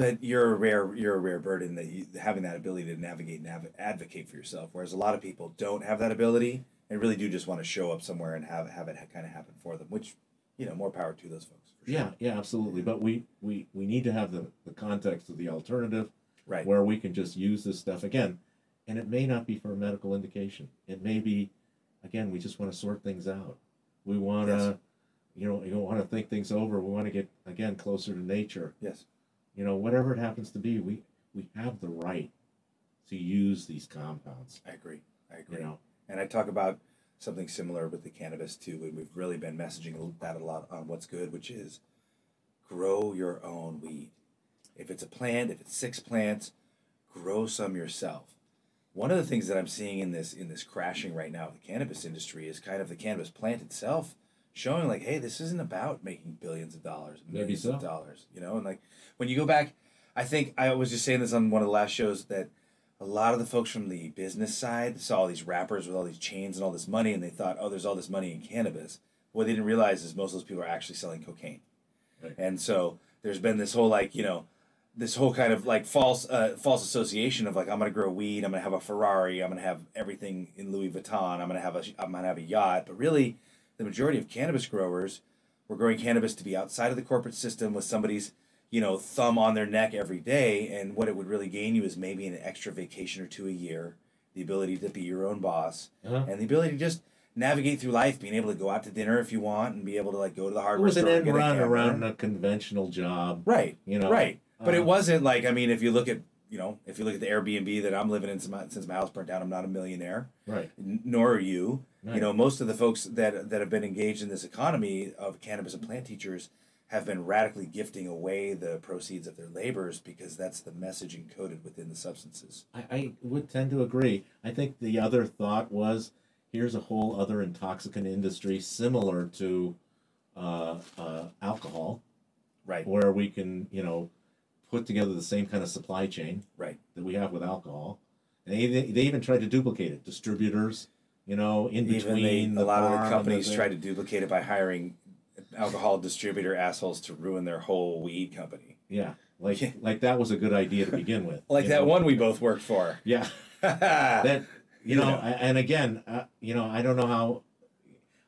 but you're a rare you're a rare bird in that you, having that ability to navigate and nav- advocate for yourself. Whereas a lot of people don't have that ability and really do just want to show up somewhere and have have it kind of happen for them. Which, you know, more power to those folks. For sure. Yeah, yeah, absolutely. But we we we need to have the the context of the alternative Right. where we can just use this stuff again, and it may not be for a medical indication. It may be, again, we just want to sort things out. We want to, Yes. you know, you want to think things over. We want to get again closer to nature. Yes. You know, whatever it happens to be, we we have the right to use these compounds. I agree. I agree. You know, And I talk about something similar with the cannabis too. And we've really been messaging that a lot on what's good, which is grow your own weed. If it's a plant, if it's six plants, grow some yourself. One of the things that I'm seeing in this in this crashing right now of the cannabis industry is kind of the cannabis plant itself showing like, hey, this isn't about making billions of dollars, Maybe millions so. of dollars, you know, and like when you go back, I think I was just saying this on one of the last shows that a lot of the folks from the business side saw all these rappers with all these chains and all this money, and they thought, oh, there's all this money in cannabis. What they didn't realize is most of those people are actually selling cocaine, Right. and so there's been this whole like you know, this whole kind of like false uh, false association of like I'm gonna grow weed, I'm gonna have a Ferrari, I'm gonna have everything in Louis Vuitton, I'm gonna have a I'm gonna have a yacht, but really, the majority of cannabis growers were growing cannabis to be outside of the corporate system with somebody's you know thumb on their neck every day and what it would really gain you is maybe an extra vacation or two a year the ability to be your own boss Uh-huh. and the ability to just navigate through life being able to go out to dinner if you want and be able to like go to the it hardware was an end run around a conventional job. right You know, right but it wasn't like i mean if you look at you know if you look at the airbnb that i'm living in since my, since my house burnt down i'm not a millionaire Right. n- nor are you. Right. You know, most of the folks that that have been engaged in this economy of cannabis and plant teachers have been radically gifting away the proceeds of their labors because that's the message encoded within the substances. I, I would tend to agree. I think the other thought was here's a whole other intoxicant industry similar to uh, uh, alcohol, Right. where we can, you know, put together the same kind of supply chain Right. that we have with alcohol. And they, they even tried to duplicate it. Distributors, you know, in Even between they, a lot of the companies try to duplicate it by hiring alcohol distributor assholes to ruin their whole weed company. Yeah, like Yeah. like that was a good idea to begin with. Like that know? one we both worked for. Yeah. that you know, a- and again uh, you know i don't know how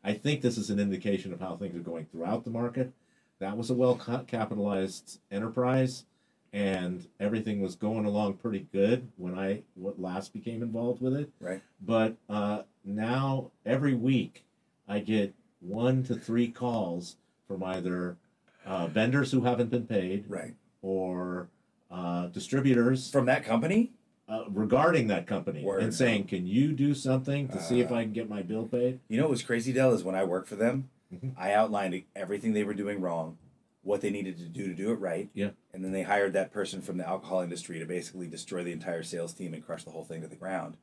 i think this is an indication of how things are going throughout the market that was a well capitalized enterprise and everything was going along pretty good when i last became involved with it right. but uh, now every week i get one to three calls from either uh, vendors who haven't been paid Right. or uh, distributors From that company? uh, regarding that company Word. and saying, "Can you do something to see if Uh, I can get my bill paid?" You know what was crazy, Del, is when I worked for them, Mhm. I outlined everything they were doing wrong, what they needed to do to do it right. Yeah. And then they hired that person from the alcohol industry to basically destroy the entire sales team and crush the whole thing to the ground.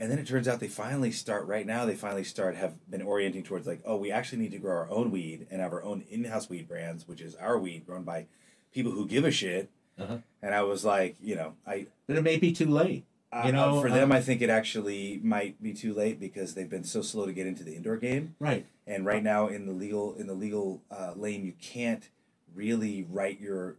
And then it turns out they finally start right now, they finally start have been orienting towards like, oh, we actually need to grow our own weed and have our own in house weed brands, which is our weed grown by people who give a shit. Uh-huh. And I was like, you know, I But it may be too late. uh, You know, for them, uh, I think it actually might be too late because they've been so slow to get into the indoor game Right. and right now in the legal in the legal uh, lane you can't really write your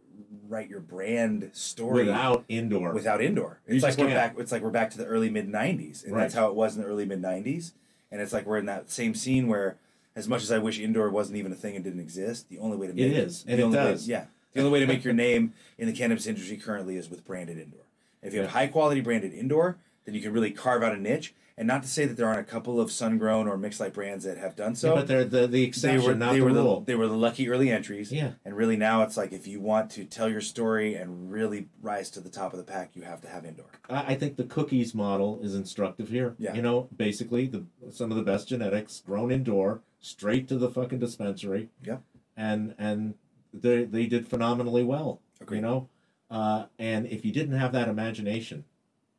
write your brand story Without indoor. without indoor You it's like we're can't. back it's like we're back to the early mid 90s and that's how it was in the early mid 90s and it's like we're in that same scene where as much as i wish indoor wasn't even a thing and didn't exist the only way to It make is, the and it only way- does. yeah the only way to make your name in the cannabis industry currently is with branded indoor if you have Yeah. high quality branded indoor then you can really carve out a niche and not to say that there aren't a couple of sun grown or mixed light brands that have done so Yeah, but they're the, the they exception, were not they the were rule. the they were the lucky early entries. Yeah. And really now it's like if you want to tell your story and really rise to the top of the pack, you have to have indoor. I, I think the cookies model is instructive here. Yeah. You know, basically the some of the best genetics grown indoor, straight to the fucking dispensary. Yeah. And and they they did phenomenally well. Agreed. You know, uh, and if you didn't have that imagination,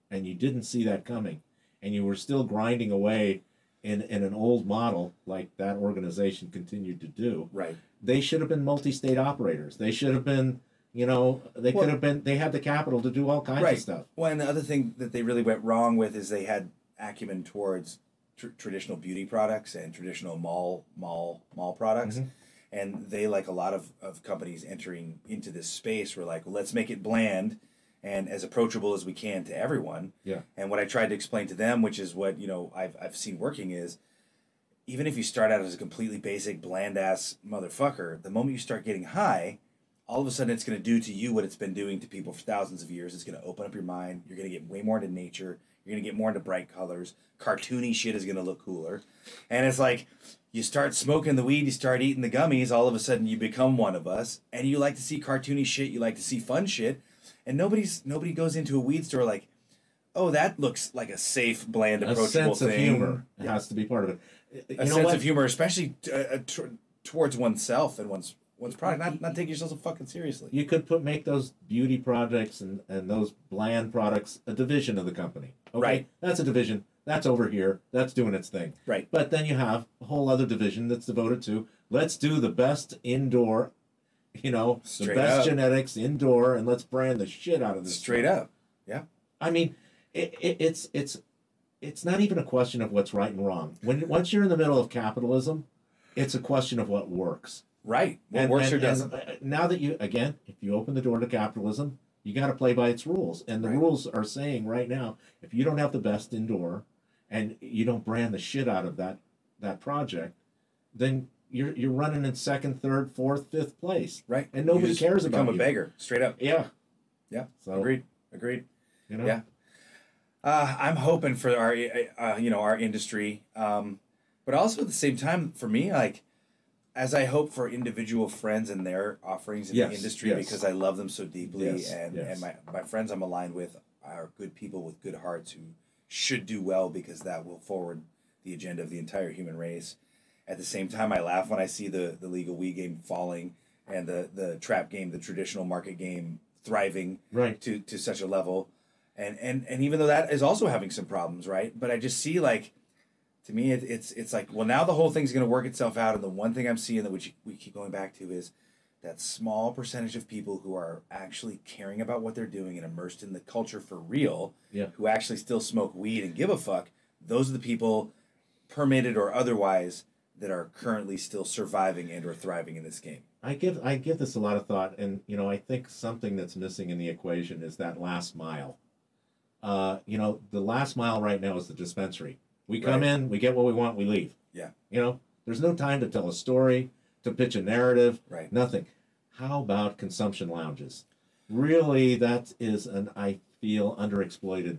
and you didn't see that coming, and you were still grinding away in in an old model like that organization continued to do, Right. they should have been multi-state operators. They should have been. You know, they Well- could have been. They had the capital to do all kinds Right. of stuff. Well, and the other thing that they really went wrong with is they had acumen towards tr- traditional beauty products and traditional mall mall mall products. Mhm. and they like a lot of, of companies entering into this space were like well, let's make it bland and as approachable as we can to everyone. Yeah. and what i tried to explain to them which is what you know i've, I've seen working is even if you start out as a completely basic bland ass motherfucker the moment you start getting high all of a sudden it's going to do to you what it's been doing to people for thousands of years. It's going to open up your mind. You're going to get way more into nature. You're going to get more into bright colors. Cartoony shit is going to look cooler. And it's like you start smoking the weed, you start eating the gummies, all of a sudden you become one of us, and you like to see cartoony shit, you like to see fun shit, and nobody's nobody goes into a weed store like, oh, that looks like a safe, bland, approachable A sense of humor Yeah. has to be part of it. You A know sense what? of humor, especially uh, uh, t- towards oneself and one's one's product. Not not take yourself so fucking seriously. You could put make those beauty projects and, and those bland products a division of the company. Okay? Right. That's a division. That's over here. That's doing its thing. Right. But then you have a whole other division that's devoted to let's do the best indoor, you know, Straight the best up. genetics indoor, and let's brand the shit out of this. Straight stuff. up. Yeah. I mean, it, it, it's it's it's not even a question of what's right and wrong. When once you're in the middle of capitalism, it's a question of what works. Right. What And- works and- or doesn't. uh, now that you again, if you open the door to capitalism, you got to play by its rules. And the Right. rules are saying right now, if you don't have the best indoor, and you don't brand the shit out of that that project, then you're you're running in second, third, fourth, fifth place. right. and nobody cares become about a beggar. Straight up. Yeah. Yeah. So Agreed. Agreed. you know. Yeah. Uh, I'm hoping for our, uh, you know, our industry, um, but also at the same time, for me, like, as I hope for individual friends and their offerings in Yes, the industry, yes. because I love them so deeply, Yes, and and my my friends I'm aligned with are good people with good hearts who should do well because that will forward the agenda of the entire human race. At the same time, I laugh when I see the the legal weed game falling and the the trap game, the traditional market game thriving Right. to to such a level and and and even though that is also having some problems right but i just see like to me it, it's it's like well now the whole thing's going to work itself out and the one thing i'm seeing that which we keep going back to is that small percentage of people who are actually caring about what they're doing and immersed in the culture for real Yeah. who actually still smoke weed and give a fuck those are the people permitted or otherwise that are currently still surviving and or thriving in this game I give I give this a lot of thought, and you know I think something that's missing in the equation is that last mile. Uh, you know, the last mile right now is the dispensary. We come Right. in, we get what we want, we leave. Yeah. You know, there's no time to tell a story, to pitch a narrative, right nothing. How about consumption lounges? Really, that is an I feel underexploited,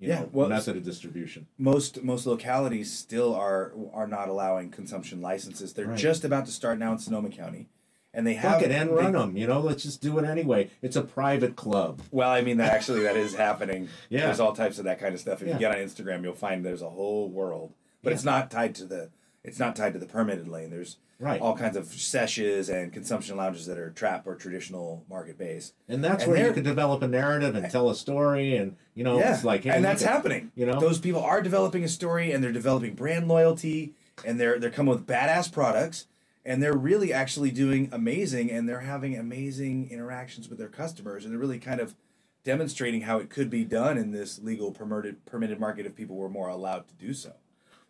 you Yeah, know, well, method of distribution. most most localities still are are not allowing consumption licenses. They're Right. just about to start now in Sonoma County, and they have it and run them. You know, let's just do it anyway. It's a private club. Well, I mean that actually that is happening. Yeah. There's all types of that kind of stuff. If Yeah. you get on Instagram, you'll find there's a whole world, but Yeah. it's not tied to the it's not tied to the permitted lane. There's Right. all kinds of sessions and consumption lounges that are trap or traditional market based. And that's And where you can develop a narrative and tell a story, and you know, yeah, it's like, hey, and that's at- happening. you know? those people are developing a story and they're developing brand loyalty, and they're they're coming with badass products, and they're really actually doing amazing, and they're having amazing interactions with their customers, and they're really kind of demonstrating how it could be done in this legal permitted permitted market if people were more allowed to do so.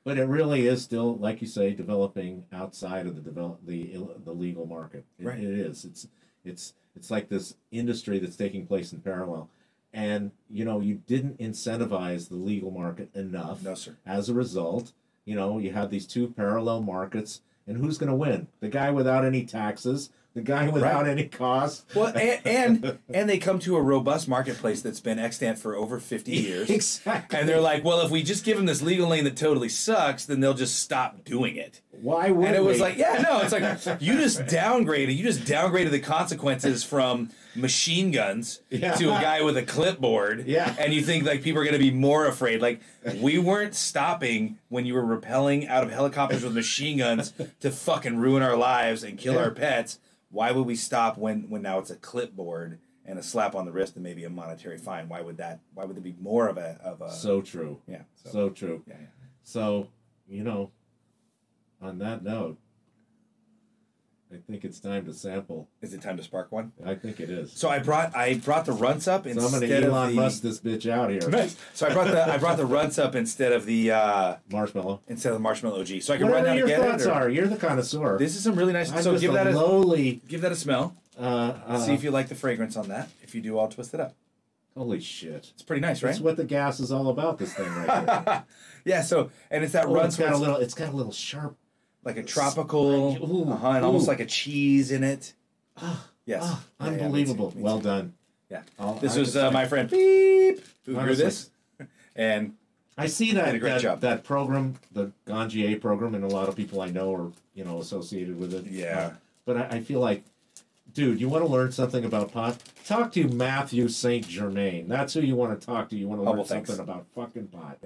But it really is still, like you say, developing outside of the develop the the legal market. It, Right. it is. It's it's it's like this industry that's taking place in parallel, and you know, you didn't incentivize the legal market enough. No, sir. As a result, you know, you have these two parallel markets, and who's going to win? The guy without any taxes, the guy without any costs. Well, and, and and they come to a robust marketplace that's been extant for over fifty years. exactly. And they're like, well, if we just give them this legal lane that totally sucks, then they'll just stop doing it. Why would And it was like, yeah, no, it's like you just downgraded. You just downgraded the consequences from machine guns Yeah. to a guy with a clipboard. Yeah. And you think like people are going to be more afraid. Like we weren't stopping when you were rappelling out of helicopters with machine guns to fucking ruin our lives and kill Yeah. our pets. Why would we stop when when now it's a clipboard and a slap on the wrist and maybe a monetary fine? Why would that? Why would there be more of a of a? so true. yeah. So, So true. yeah, yeah. So, you know, on that note, I think it's time to sample. Is it time to spark one? I think it is. So I brought I brought the runts up instead So I'm gonna Elon the. Musk this bitch out here. Nice. So I brought the I brought the runts up instead of the uh, Marshmallow. instead of the marshmallow OG. So I can run Whatever down your and get thoughts it. are, you're the connoisseur. This is some really nice. I'm so give that a lowly. give that a smell. Uh, uh, See if you like the fragrance on that. If you do, I'll twist it up. holy shit! It's pretty nice, right? That's what the gas is all about. This thing right here. yeah. So and it's that oh, runs it's got a little. It's got a little sharp. Like a tropical, Ooh, uh-huh, and almost like a cheese in it. Ah, Yes. ah, Yeah, yeah, unbelievable. me well done. Yeah. I'll- This I was uh, my friend Beep who grew this, and I see that great that, job. that program, the Ganjier program, and a lot of people I know are you know associated with it. Yeah. Uh, but I, I feel like, dude, you want to learn something about pot? Talk to Matthew Saint Germain. That's who you want to talk to. You want to learn Humble thanks. something about fucking pot.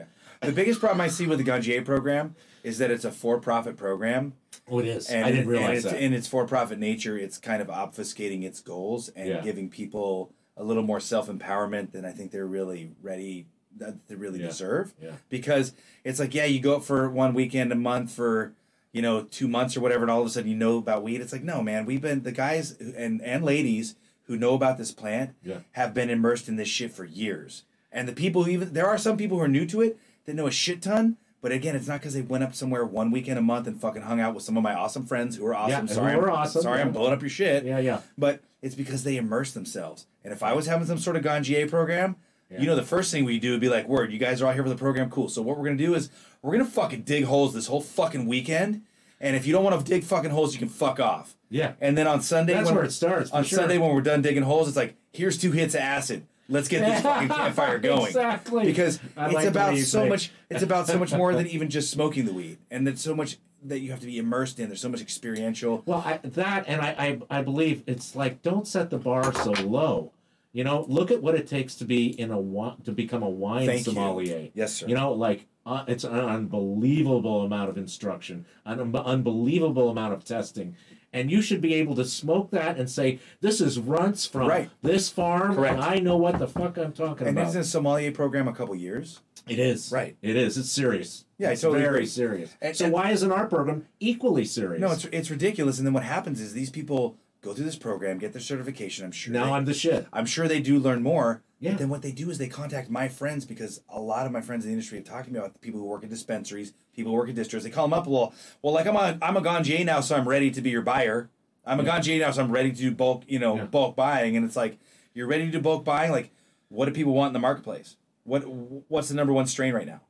The biggest problem I see with the Ganjier program is that it's a for-profit program, Oh, it is. and I didn't and realize it's, that. in its for-profit nature, it's kind of obfuscating its goals and Yeah. giving people a little more self-empowerment than I think they're really ready that they really Yeah. deserve. Yeah. Because it's like, yeah, you go up for one weekend a month for you know two months or whatever, and all of a sudden you know about weed. It's like, no, man, we've been the guys and and ladies who know about this plant Yeah. have been immersed in this shit for years. And the people who even there are some people who are new to it that know a shit ton. But again, it's not because they went up somewhere one weekend a month and fucking hung out with some of my awesome friends who are awesome. who sorry, are I'm, awesome, sorry, I'm blowing up your shit. yeah, yeah. But it's because they immerse themselves. And if I was having some sort of Ganjier program, Yeah. you know, the first thing we do would be like, "Word, you guys are all here for the program, cool." So what we're gonna do is we're gonna fucking dig holes this whole fucking weekend. And if you don't want to dig fucking holes, you can fuck off. Yeah. And then on Sunday, That's when where it starts, On sure. Sunday, when we're done digging holes, it's like, here's two hits of acid. Let's get this fucking campfire going. Exactly. Because I it's like the about you so much. It's about so much more than even just smoking the weed, and there's so much that you have to be immersed in. There's so much experiential. Well, I, that and I, I I believe it's like don't set the bar so low. You know, look at what it takes to be in a to become a wine Thank you. sommelier. Yes, sir. You know, like uh, it's an unbelievable amount of instruction, an un- unbelievable amount of testing, and you should be able to smoke that and say, "This is runts from Right. this farm, Correct. and I know what the fuck I'm talking about. and about." isn't a sommelier program a couple years? It is Right. It is. It's serious. Yeah, I it's totally very agree. serious. And- so and- why isn't our program equally serious? No, it's it's ridiculous. And then what happens is these people go through this program, get their certification. I'm sure. now they, I'm the shit. I'm sure they do learn more. Yeah. But then what they do is they contact my friends because a lot of my friends in the industry have talked to me about the people who work in dispensaries, people who work in distros. They call them up. a Well, well, like I'm a I'm a ganjier now, so I'm ready to be your buyer. I'm a Yeah. ganjier now, so I'm ready to do bulk, you know, Yeah. bulk buying. And it's like you're ready to do bulk buying. Like, what do people want in the marketplace? What what's the number one strain right now?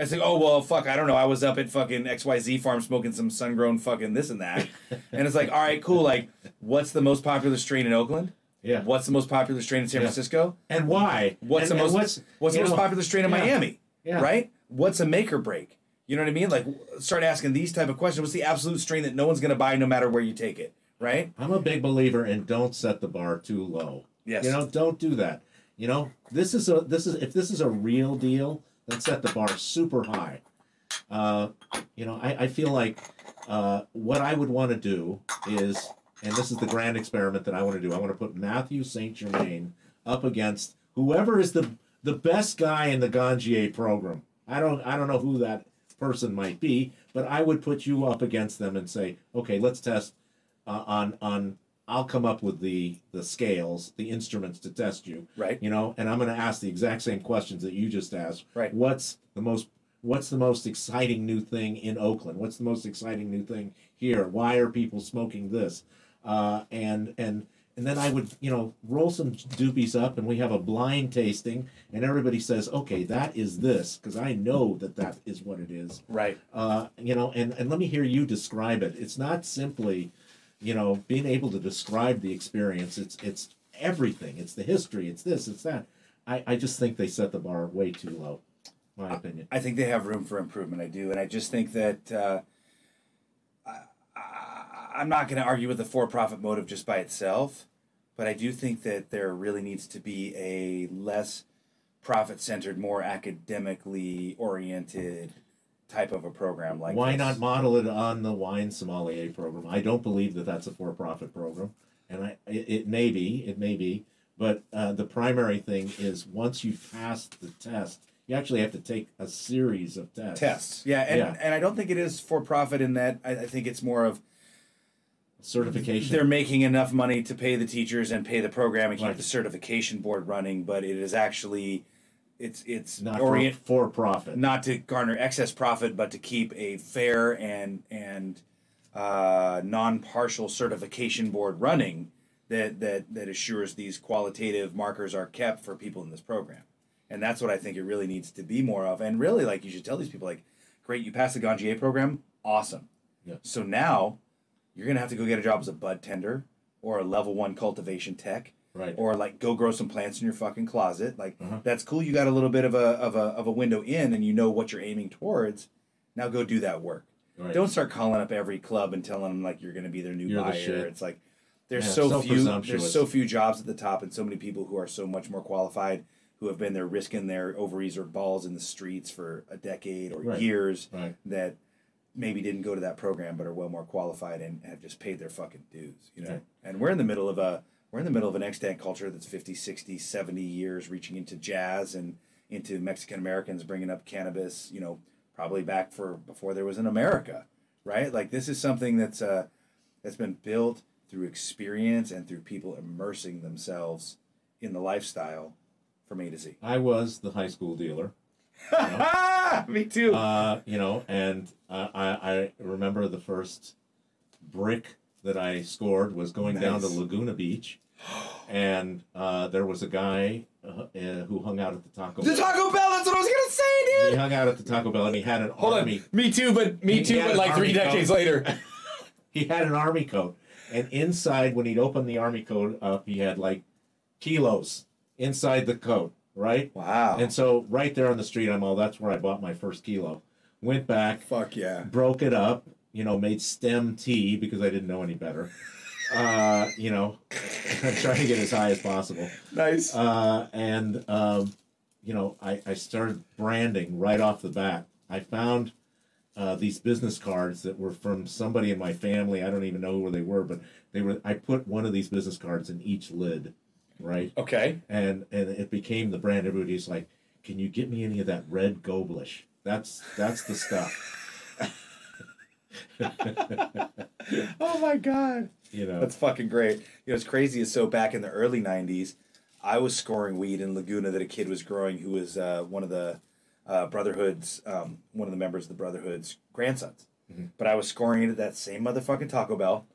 It's like, oh well, fuck, I don't know. I was up at fucking XYZ farm smoking some sun grown fucking this and that. and it's like, all right, cool. Like, what's the most popular strain in Oakland? Yeah. What's the most popular strain in San Yeah. Francisco? And why? What's And- the most what's, what's, the most popular strain in yeah. Miami? Yeah. Right? What's a make or break? You know what I mean? Like start asking these type of questions. What's the absolute strain that no one's gonna buy no matter where you take it? Right? I'm a big believer in don't set the bar too low. Yes. You know, don't do that. You know, this is a this is if this is a real deal, then set the bar super high. Uh, you know, I, I feel like uh, what I would want to do is, and this is the grand experiment that I want to do. I want to put Matthew Saint Germain up against whoever is the the best guy in the Ganjier program. I don't I don't know who that person might be, but I would put you up against them and say, okay, let's test uh, on on. I'll come up with the the scales, the instruments to test you Right? you know and i'm going to ask the exact same questions that you just asked Right. what's the most what's the most exciting new thing in oakland what's the most exciting new thing here why are people smoking this uh, and and and then i would you know roll some doobies up and we have a blind tasting and everybody says okay that is this because i know that that is what it is Right. uh, you know, and, and let me hear you describe it. It's not simply, you know, being able to describe the experience. It's it's everything. It's the history. It's this. It's that. I, I just think they set the bar way too low. My opinion. I think they have room for improvement. I do, and I just think that uh, I, I, I'm not going to argue with the for-profit motive just by itself, but I do think that there really needs to be a less profit-centered, more academically oriented type of a program like Why this. not model it on the wine sommelier program? I don't believe that that's a for-profit program, and I it, it may be, it may be, but uh, the primary thing is once you pass the test, you actually have to take a series of tests. tests. Yeah, and Yeah. and I don't think it is for profit in that. I, I think it's more of certification. they're making enough money to pay the teachers and pay the program and keep Right. the certification board running, but it is actually it's it's not orient for, for profit. not to garner excess profit, but to keep a fair and and uh, non-partial certification board running that that that assures these qualitative markers are kept for people in this program, and that's what I think it really needs to be more of. And really, like you should tell these people, like, great, you passed the Ganjier program, awesome. Yeah. So now you're gonna have to go get a job as a bud tender or a level one cultivation tech right. or like go grow some plants in your fucking closet. Like Uh-huh. that's cool. You got a little bit of a of a of a window in, and you know what you're aiming towards. Now go do that work. right. Don't start calling up every club and telling them like you're going to be their new You're the buyer. shit. It's like there's Yeah, so, few there's so few jobs at the top, and so many people who are so much more qualified who have been there risking their ovaries or balls in the streets for a decade or Right. years right. that maybe didn't go to that program but are well more qualified and have just paid their fucking dues you know and we're in the middle of a we're in the middle of an extant culture that's 50 60 70 years reaching into jazz and into mexican americans bringing up cannabis you know probably back for before there was an america right? Like this is something that's uh that's been built through experience and through people immersing themselves in the lifestyle from a to z. I was the high school dealer. me too. Uh, you know, and uh, I I remember the first brick that I scored was going down to Laguna Beach, and uh, there was a guy uh, uh, who hung out at the Taco. Bell. The Bell. taco bell that's what i was gonna say dude He hung out at the Taco Bell, and he had an Hold army. on. Me too, but me too, but like three decades coat. later. He had an army coat, and inside, when he'd open the army coat up, he had like kilos inside the coat, right? Wow. And so, right there on the street, I'm all. That's where I bought my first kilo. Went back, fuck yeah. broke it up, you know, made stem tea because I didn't know any better. Uh, you know, I'm trying to get as high as possible. Nice. Uh, and, um, you know, I, I started branding right off the bat. I found uh, these business cards that were from somebody in my family. I don't even know where they were, but they were. I put one of these business cards in each lid, right? okay. And and it became the brand. Everybody's like, "Can you get me any of that red Goblish? That's that's the stuff." Oh my god. You know. That's fucking great. You know, it's crazy is so back in the early '90s, I was scoring weed in Laguna that a kid was growing who was uh, one of the uh, Brotherhood's, um, one of the members of the Brotherhood's grandsons. Mhm. But I was scoring it at that same motherfucking Taco Bell,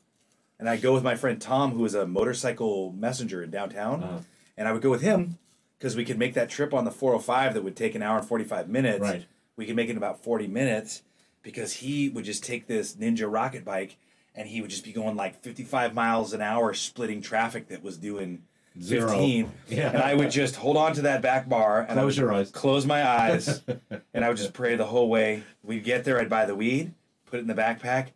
and I go with my friend Tom, who was a motorcycle messenger in downtown, Uh-huh. and I would go with him because we could make that trip on the 405 that would take an hour and 45 minutes. Right. We could make it in about 40 minutes because he would just take this Ninja rocket bike and he would just be going like 55 miles an hour splitting traffic that was doing Zero. 15 Yeah. and i would just hold on to that back bar and I Close would your eyes. close my eyes and i would just pray the whole way we'd get there i'd buy the weed put it in the backpack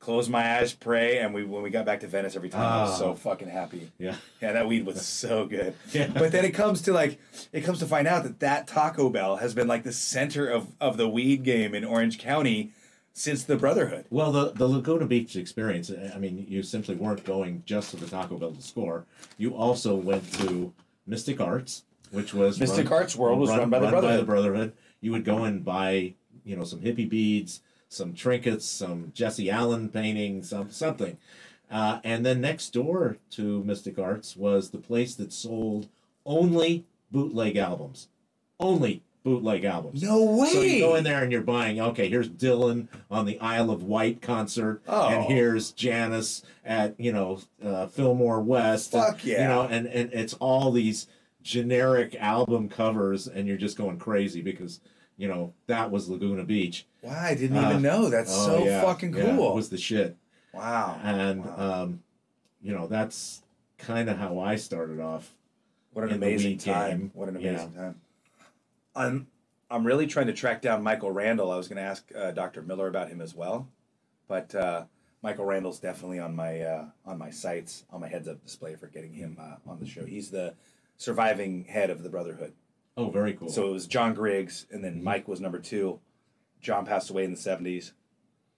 close my eyes pray and we when we got back to venice every time i was so Ah. fucking happy yeah. yeah that weed was so good Yeah. but then it comes to like it comes to find out that that taco bell has been like the center of of the weed game in orange county since the brotherhood Well, the, the Laguna Beach experience, I mean, you simply weren't going just to the Taco Bell to score. You also went to Mystic Arts, which was Mystic Arts World was run by the Brotherhood. Brotherhood. You would go and buy, you know, some hippie beads, some trinkets, some Jesse Allen paintings, some something. Uh, and then next door to Mystic Arts was the place that sold only bootleg albums. Only bootleg albums. no way So you go in there and you're buying, okay, here's Dylan on the Isle of Wight concert, Oh. and here's Janis at, you know, uh, Fillmore West. and, Fuck yeah. You know, and, and it's all these generic album covers, and you're just going crazy because, you know, that was Laguna Beach. Wow, I didn't Uh, even know. That's Oh, so yeah, fucking yeah, cool. it was the shit. wow. And, Wow. um, you know, that's kind of how I started off. what an amazing time. What an Yeah. amazing time. I'm I'm really trying to track down Michael Randall. I was going to ask uh, Dr. Miller about him as well, but uh, Michael Randall's definitely on my uh, on my sights on my heads up display for getting him uh, on the show. He's the surviving head of the Brotherhood. Oh, very cool. So it was John Griggs, and then Mhm. Mike was number two. John passed away in the seventies.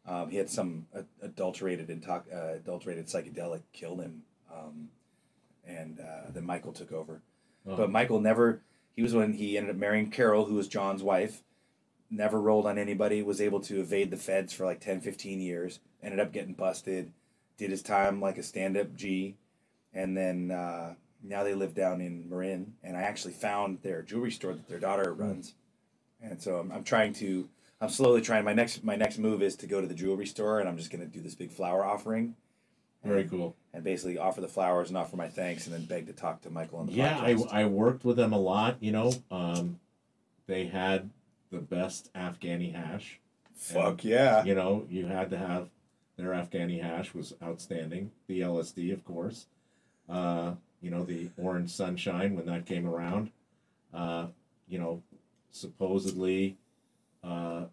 Um, he had some adulterated intox- uh, adulterated psychedelic killed him, um, and uh, then Michael took over. Oh. But Michael never. He was when he ended up marrying Carol, who was John's wife. Never rolled on anybody. Was able to evade the feds for like 10, 15 years. Ended up getting busted. did his time like a stand-up G, and then uh, now they live down in Marin, and I actually found their jewelry store that their daughter runs, and so I'm, I'm trying to. I'm slowly trying. My next my next move is to go to the jewelry store, and I'm just gonna do this big flower offering, Very cool. And basically offer the flowers and offer my thanks, and then beg to talk to Michael on the Yeah, I, podcast. I worked with them a lot. You know, um, they had the best Afghani hash. Fuck yeah! You know, you had to have their Afghani hash was outstanding. The LSD, of course. Uh, you know, the orange sunshine when that came around. Uh, you know, supposedly, uh,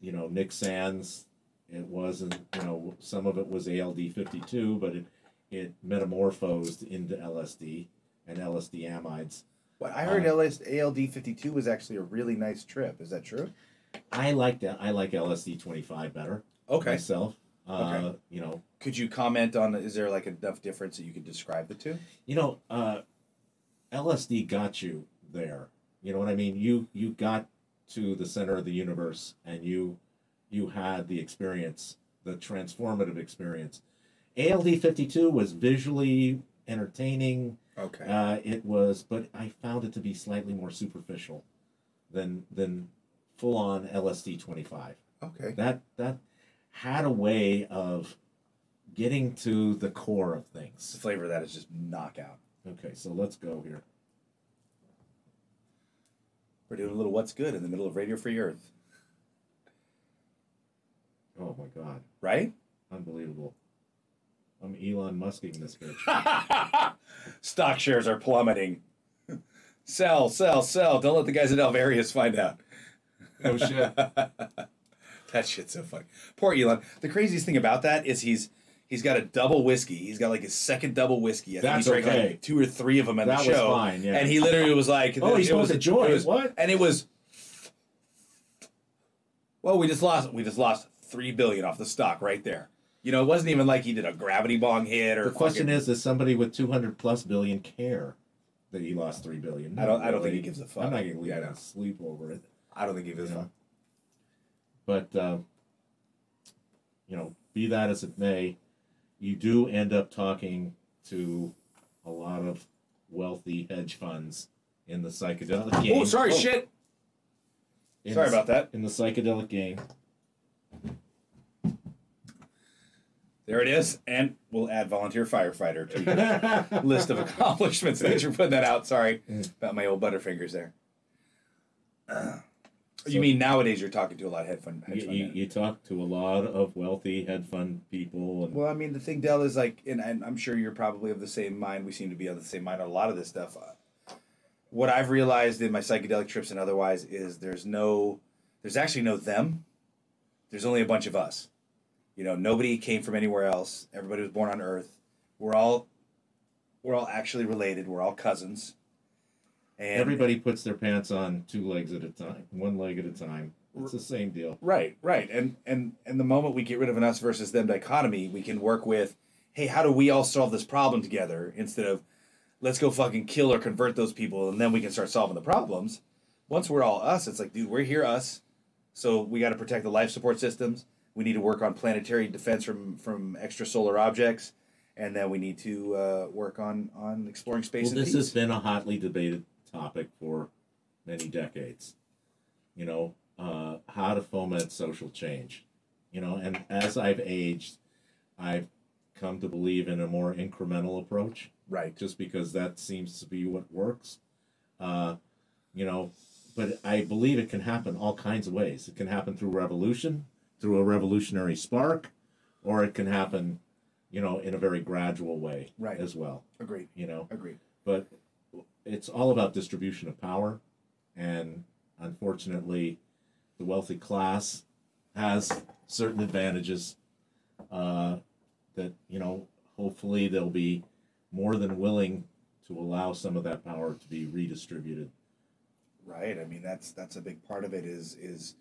you know, Nick Sands. It wasn't. You know, some of it was ALD fifty two, but it it metamorphosed into LSD and LSD amides. What I heard, Uh, LS, ALD fifty two was actually a really nice trip. Is that true? I like that. I like LSD twenty five better Okay. myself. Uh, Okay. You know, Could you comment on? Is there like enough difference that you could describe the two? you know, uh, LSD got you there. You know what I mean? You you got to the center of the universe, and you you had the experience, the transformative experience. ALD fifty two was visually entertaining. Okay. Uh, it was, but I found it to be slightly more superficial than than full on LSD twenty five. okay. That that had a way of getting to the core of things. The flavor of that is just knockout. Okay, so let's go here. We're doing a little what's good in the middle of Radio Free Earth, Oh my god, right? unbelievable! I'm Elon Musking this bitch. Stock shares are plummeting. sell, sell, sell. Don't let the guys at Alvarius find out. oh shit! That shit's so funny. Poor Elon. The craziest thing about that is he's he's got a double whiskey. He's got like his second double whiskey. I think That's he drank okay. like two or three of them in That the was show. fine, yeah. And he literally was like, Oh, he's supposed to join. was- What? And it was. Well, we just lost. We just lost three billion off the stock right there. You know, it wasn't even like he did a gravity bong hit or. The question fucking- is, does somebody with 200 plus billion care that he lost three billion? I don't- I don't think he gives a fuck. I'm not gonna leave Yeah, I him know. sleep over it. I don't think he gives a know. But uh, you know, be that as it may, you do end up talking to a lot of wealthy hedge funds in the psychedelic game. Oh, sorry, shit. In Sorry the- about that. In the psychedelic game. There it is, and we'll add volunteer firefighter to your list of accomplishments. Thanks for putting that out. Sorry about my old butterfingers there. Uh, you mean nowadays you're talking to a lot of hedge fund, hedge you, fund you, you talk to a lot of wealthy hedge fund people, and Well, I mean, the thing, Del, is like, and, and I'm sure you're probably of the same mind. We seem to be of the same mind on a lot of this stuff. Uh, What I've realized in my psychedelic trips and otherwise is there's no, there's actually no them. There's only a bunch of us. You know, nobody came from anywhere else. Everybody was born on Earth. We're all, we're all actually related. We're all cousins. And everybody puts their pants on two legs at a time, one leg at a time. It's the same deal. Right, right. And and and the moment we get rid of an us versus them dichotomy, we can work with, hey, how do we all solve this problem together instead of let's go fucking kill or convert those people and then we can start solving the problems. Once we're all us, it's like, dude, we're here us. So we got to protect the life support systems. We need to work on planetary defense from from extrasolar objects, and then we need to uh, work on on exploring space Well, and this peace. has been a hotly debated topic for many decades. You know, uh, how to foment social change. You know, and as I've aged, I've come to believe in a more incremental approach, right. just because that seems to be what works. Uh, you know, but I believe it can happen all kinds of ways. It can happen through revolution, through a revolutionary spark, or it can happen, you know, in a very gradual way Right. as well. Agreed. You know, Agreed. but it's all about distribution of power and unfortunately the wealthy class has certain advantages uh, that you know hopefully they'll be more than willing to allow some of that power to be redistributed Right. I mean, that's that's a big part of it. Is is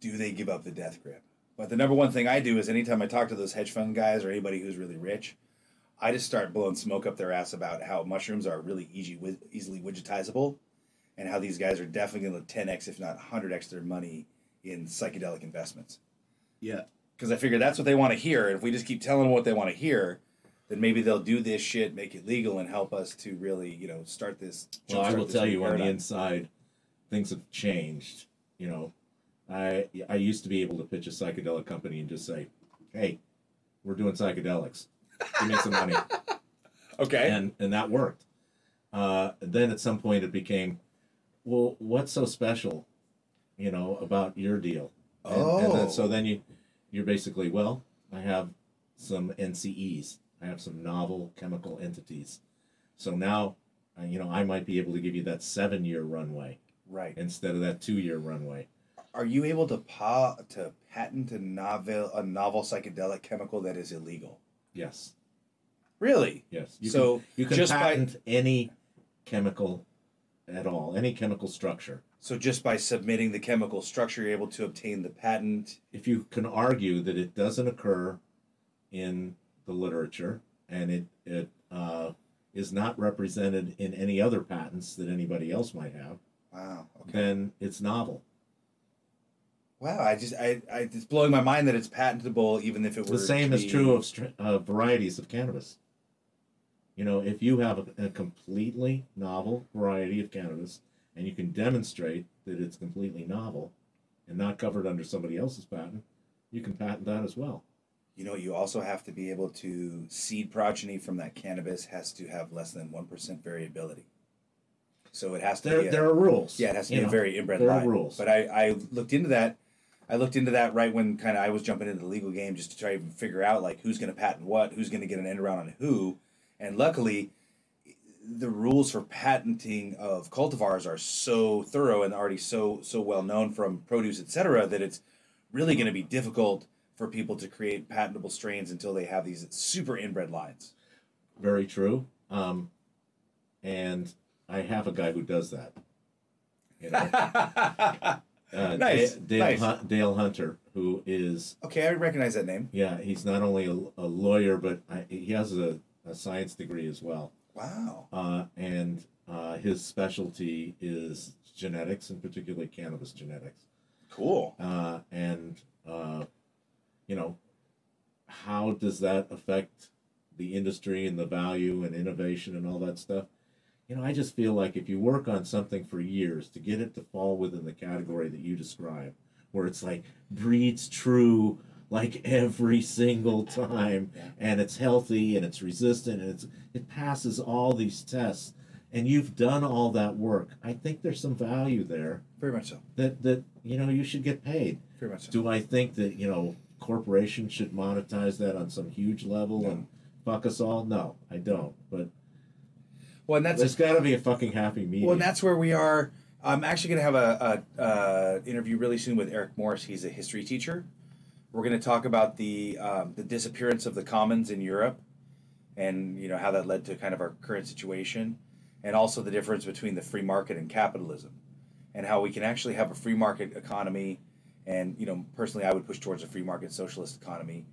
do they give up the death grip? But the number one thing I do is anytime I talk to those hedge fund guys or anybody who's really rich, I just start blowing smoke up their ass about how mushrooms are really easy, easily widgetizable, and how these guys are definitely going to ten x, if not hundred x, their money in psychedelic investments. Yeah. because I figure that's what they want to hear. If we just keep telling them what they want to hear, then maybe they'll do this shit, make it legal, and help us to really, you know, start this. Well, I will tell you on the inside, things have changed. You know, I I used to be able to pitch a psychedelic company and just say, "Hey, we're doing psychedelics. Give me some money," Okay. and and that worked. Uh, then at some point it became, well, what's so special, you know, about your deal? And, and then, Oh. so then you, you're basically, well, I have some NCEs. I have some novel chemical entities. So now, uh, you know, I might be able to give you that seven year runway right. instead of that two year runway. Are you able to pa- to patent a novel a novel psychedelic chemical that is illegal? Yes. Really? Yes. You so can, you can just by patent any chemical at all, any chemical structure. so just by submitting the chemical structure, you're able to obtain the patent. if you can argue that it doesn't occur in the literature and it it uh, is not represented in any other patents that anybody else might have, Wow. Okay. then it's novel. Wow. I just I, I it's blowing my mind that it's patentable, even if it were The same is true of str- uh, varieties of cannabis. You know, if you have a, a completely novel variety of cannabis and you can demonstrate that it's completely novel and not covered under somebody else's patent, you can patent that as well. You know, you also have to be able to seed progeny from that cannabis has to have less than one percent variability. So it has to There, be a, there are rules. yeah, it has to be a very inbred there are rules. But I, I looked into that. I looked into that right when kind of I was jumping into the legal game just to try to figure out like who's going to patent what, who's going to get an end around on who, and luckily, the rules for patenting of cultivars are so thorough and already so so well known from produce, etc., that it's really going to be difficult for people to create patentable strains until they have these super inbred lines. Very true. Um, and I have a guy who does that. You know, uh, Nice, Dale, nice. Dale Hunter, who is okay, I recognize that name. yeah, he's not only a, a lawyer, but I, he has a, a science degree as well. Wow. Uh, and uh, his specialty is genetics, and particularly cannabis genetics. Cool. uh, and uh, you know how does that affect the industry and the value and innovation and all that stuff you know i just feel like if you work on something for years to get it to fall within the category that you describe where it's like breeds true like every single time Yeah. and it's healthy and it's resistant and it's it passes all these tests and you've done all that work i think there's some value there Very much so. that that you know you should get paid. Very much so. Do I think that you know corporations should monetize that on some huge level No. and fuck us all? No, I don't. But Well, and that's there's got to be a fucking happy medium. Well, and that's where we are. I'm actually going to have a, a uh, interview really soon with Eric Morris. He's a history teacher. We're going to talk about the um, the disappearance of the commons in Europe, and you know how that led to kind of our current situation, and also the difference between the free market and capitalism, and how we can actually have a free market economy, and you know personally I would push towards a free market socialist economy,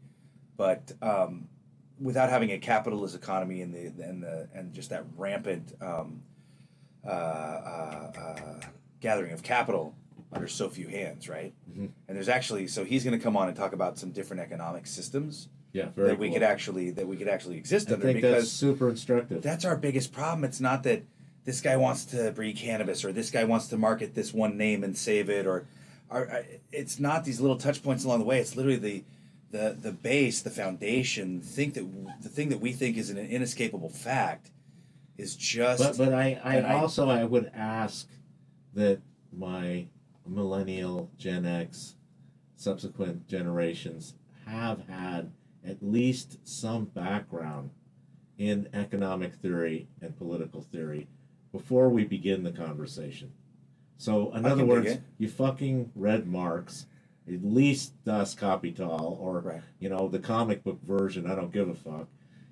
but um, without having a capitalist economy and the and the and just that rampant um, uh, uh, uh, gathering of capital under so few hands, right? Mhm. And there's actually so he's going to come on and talk about some different economic systems yeah, very that we cool. could actually that we could actually exist I under think that's because super instructive. that's our biggest problem. It's not that this guy wants to breed cannabis or this guy wants to market this one name and save it or, or it's not these little touch points along the way. It's literally the the the base, the foundation, the thing that the thing that we think is an inescapable fact is just but but I, I and I- also I would ask that my millennial Gen X subsequent generations have had at least some background in economic theory and political theory before we begin the conversation. So in other words, you fucking read Marx, at least Das Kapital or right. you know the comic book version i don't give a fuck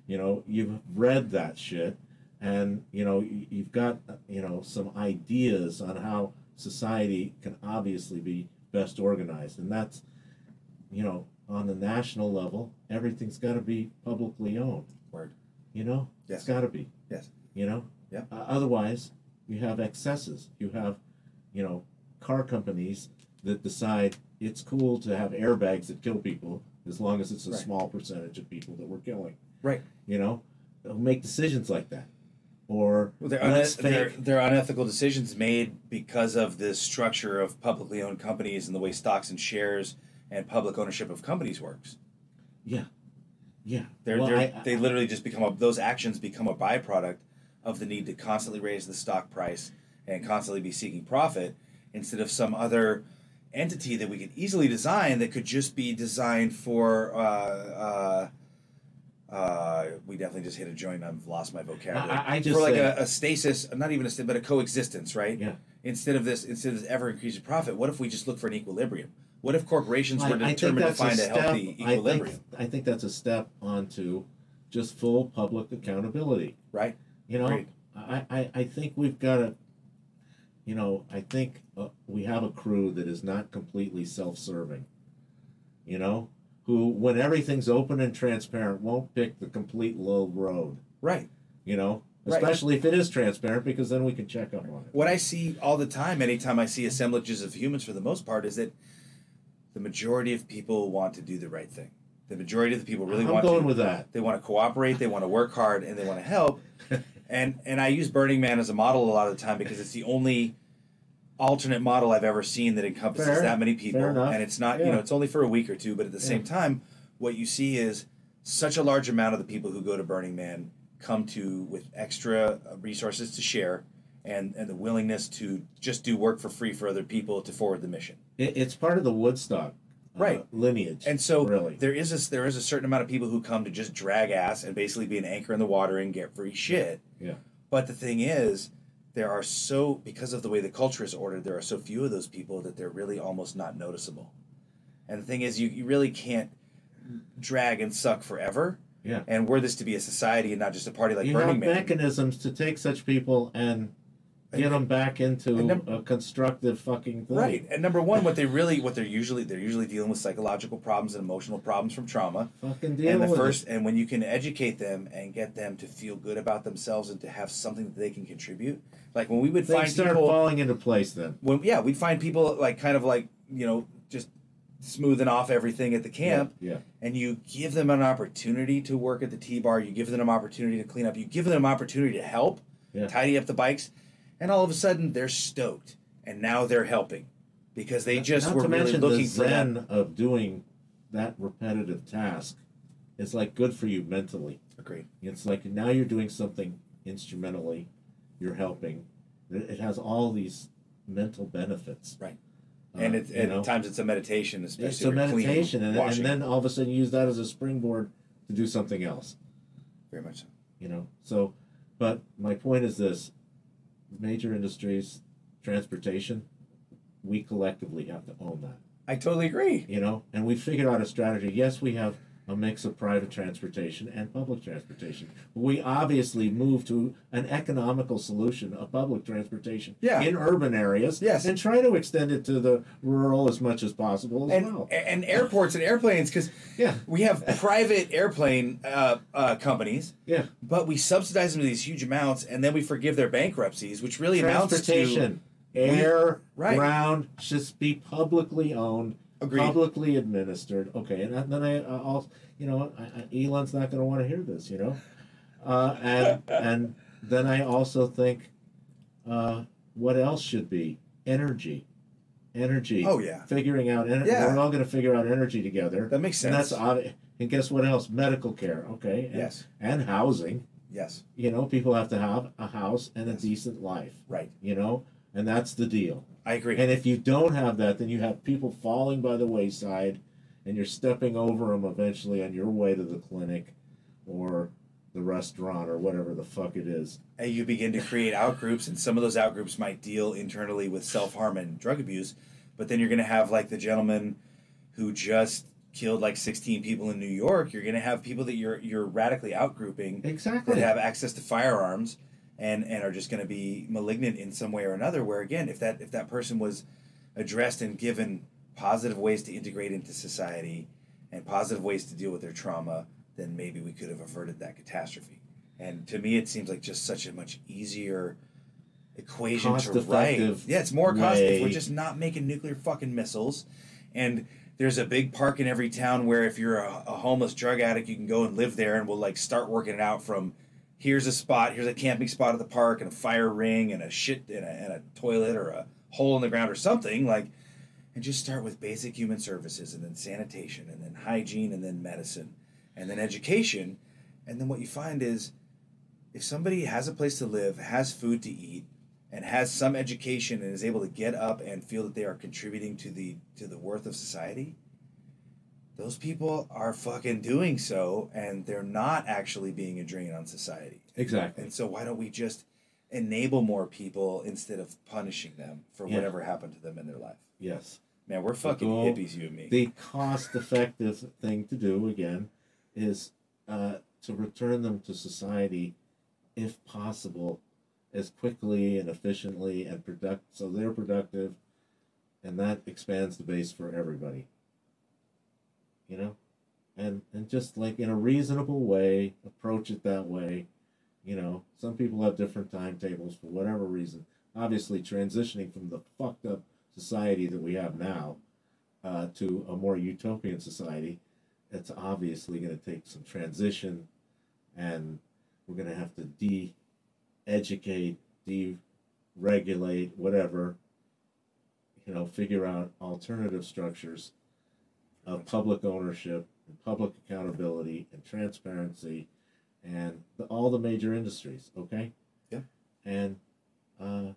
you know you've read that shit and you know you've got you know some ideas on how society can obviously be best organized and that's you know on the national level everything's got to be publicly owned Word. you know Yes. it's got to be Yes. you know Yeah. uh, otherwise you have excesses you have you know car companies that decide it's cool to have airbags that kill people as long as it's a Right. small percentage of people that we're killing. Right. You know, they'll make decisions like that, or Well, they're, they're, they're unethical decisions made because of the structure of publicly owned companies and the way stocks and shares and public ownership of companies works. yeah, yeah. They're, Well, they're, I- I- they literally just become a, those actions become a byproduct of the need to constantly raise the stock price and constantly be seeking profit instead of some other entity that we could easily design that could just be designed for. Uh, uh, uh, we definitely just hit a joint. I've lost my vocabulary. I- I just for like a, a stasis, not even a sta- but a coexistence, right? Yeah. Instead of this, instead of this ever increasing profit, what if we just look for an equilibrium? What if corporations were I, determined to a find a, step. healthy I equilibrium? think I think that's a step onto just full public accountability. Right. You know. I, I, I think we've got to, you know, I think uh, we have a crew that is not completely self serving, you know, who, when everything's open and transparent, won't pick the complete low road, Right. you know, Right. especially if it is transparent because then we can check up on it. What I see all the time, anytime I see assemblages of humans, for the most part, is that the majority of people want to do the right thing. The majority of the people really I'm want going to. with that. They want to cooperate. They want to work hard, and they want to help. and and I use Burning Man as a model a lot of the time because it's the only alternate model I've ever seen that encompasses Fair. that many people. Fair. And it's not you know it's only for a week or two, but at the same time, what you see is such a large amount of the people who go to Burning Man come to with extra uh, resources to share. And, and the willingness to just do work for free for other people to forward the mission. it. It's part of the Woodstock uh, Right. lineage. And so really. there is a, there is a certain amount of people who come to just drag ass and basically be an anchor in the water and get free shit. Yeah. But the thing is, there are so because of the way the culture is ordered, there are so few of those people that they're really almost not noticeable. And the thing is, you, you really can't drag and suck forever. Yeah. And were this to be a society and not just a party like you Burning have Man, mechanisms to take such people and get them back into num- a constructive fucking thing. right? And number one, what they really, what they're usually, they're usually dealing with psychological problems and emotional problems from trauma. Fucking deal and the with first it. and when you can educate them and get them to feel good about themselves and to have something that they can contribute like when we would Things find start people falling into place then. when yeah we'd find people like kind of like you know just smoothing off everything at the camp Yeah. and you give them an opportunity to work at the T-bar you give them an opportunity to clean up you give them an opportunity to help Yeah. tidy up the bikes and all of a sudden they're stoked and now they're helping because they just Not were to really mention looking the for that zen of doing that repetitive task is like good for you mentally. agreed It's like now you're doing something instrumentally, you're helping. It it has all these mental benefits. Right. Uh, and and know? at times it's a meditation especially it's a you're cleaning, meditation, and, and then all of a sudden you use that as a springboard to do something else. very much so you know so but my point is this major industries transportation we collectively have to own that I totally agree. you know and we figured out a strategy yes we have a mix of private transportation and public transportation we obviously move to an economical solution of public transportation Yeah. in urban areas Yes. and try to extend it to the rural as much as possible as And well and airports and airplanes because yeah we have private airplane uh, uh, companies, yeah but we subsidize them to these huge amounts, and then we forgive their bankruptcies, which really amounts to transportation air right. ground should be publicly owned Agreed. publicly administered. Okay and then i also you know I, I, elon's not going to want to hear this you know? Uh, and and then i also think uh, what else should be? Energy. Energy. Oh yeah, figuring out energy Yeah. we're all going to figure out energy together. That makes and sense. that's obvi- and guess what else? Medical care okay? And, yes, and housing. Yes, you know people have to have a house and a Yes. decent life. Right. you know? And that's the deal I agree. and if you don't have that then you have people falling by the wayside and you're stepping over them eventually on your way to the clinic or the restaurant or whatever the fuck it is and you begin to create outgroups, and some of those outgroups might deal internally with self harm and drug abuse, but then you're going to have like the gentleman who just killed like 16 people in New York. You're going to have people that you're you're radically outgrouping exactly that have access to firearms and and are just going to be malignant in some way or another. Where again, if that if that person was addressed and given positive ways to integrate into society and positive ways to deal with their trauma, then maybe we could have averted that catastrophe. And to me, it seems like just such a much easier equation to write. Yeah, it's more cost if we're just not making nuclear fucking missiles, and there's a big park in every town where if you're a, a homeless drug addict, you can go and live there, and we'll like start working it out from here's a spot, here's a camping spot at the park, and a fire ring, and a shit, and a, and a toilet, or a hole in the ground, or something like, and just start with basic human services, and then sanitation, and then hygiene, and then medicine, and then education, and then what you find is, if somebody has a place to live, has food to eat, and has some education and is able to get up and feel that they are contributing to the to the worth of society those people are fucking doing so and they're not actually being a drain on society Exactly. and so why don't we just enable more people instead of punishing them for Yeah. whatever happened to them in their life Yes. man we're fucking hippies you and me The cost effective thing to do, again, is uh, to return them to society, if possible, as quickly and efficiently and product so they're productive and that expands the base for everybody. You know? And and just like in a reasonable way, approach it that way. You know, some people have different timetables for whatever reason. Obviously transitioning from the fucked up society that we have now uh, to a more utopian society, it's obviously going to take some transition, and we're going to have to de-educate, de-regulate, whatever. You know, figure out alternative structures of public ownership and public accountability and transparency, and the, all the major industries. Okay. Yeah. And uh,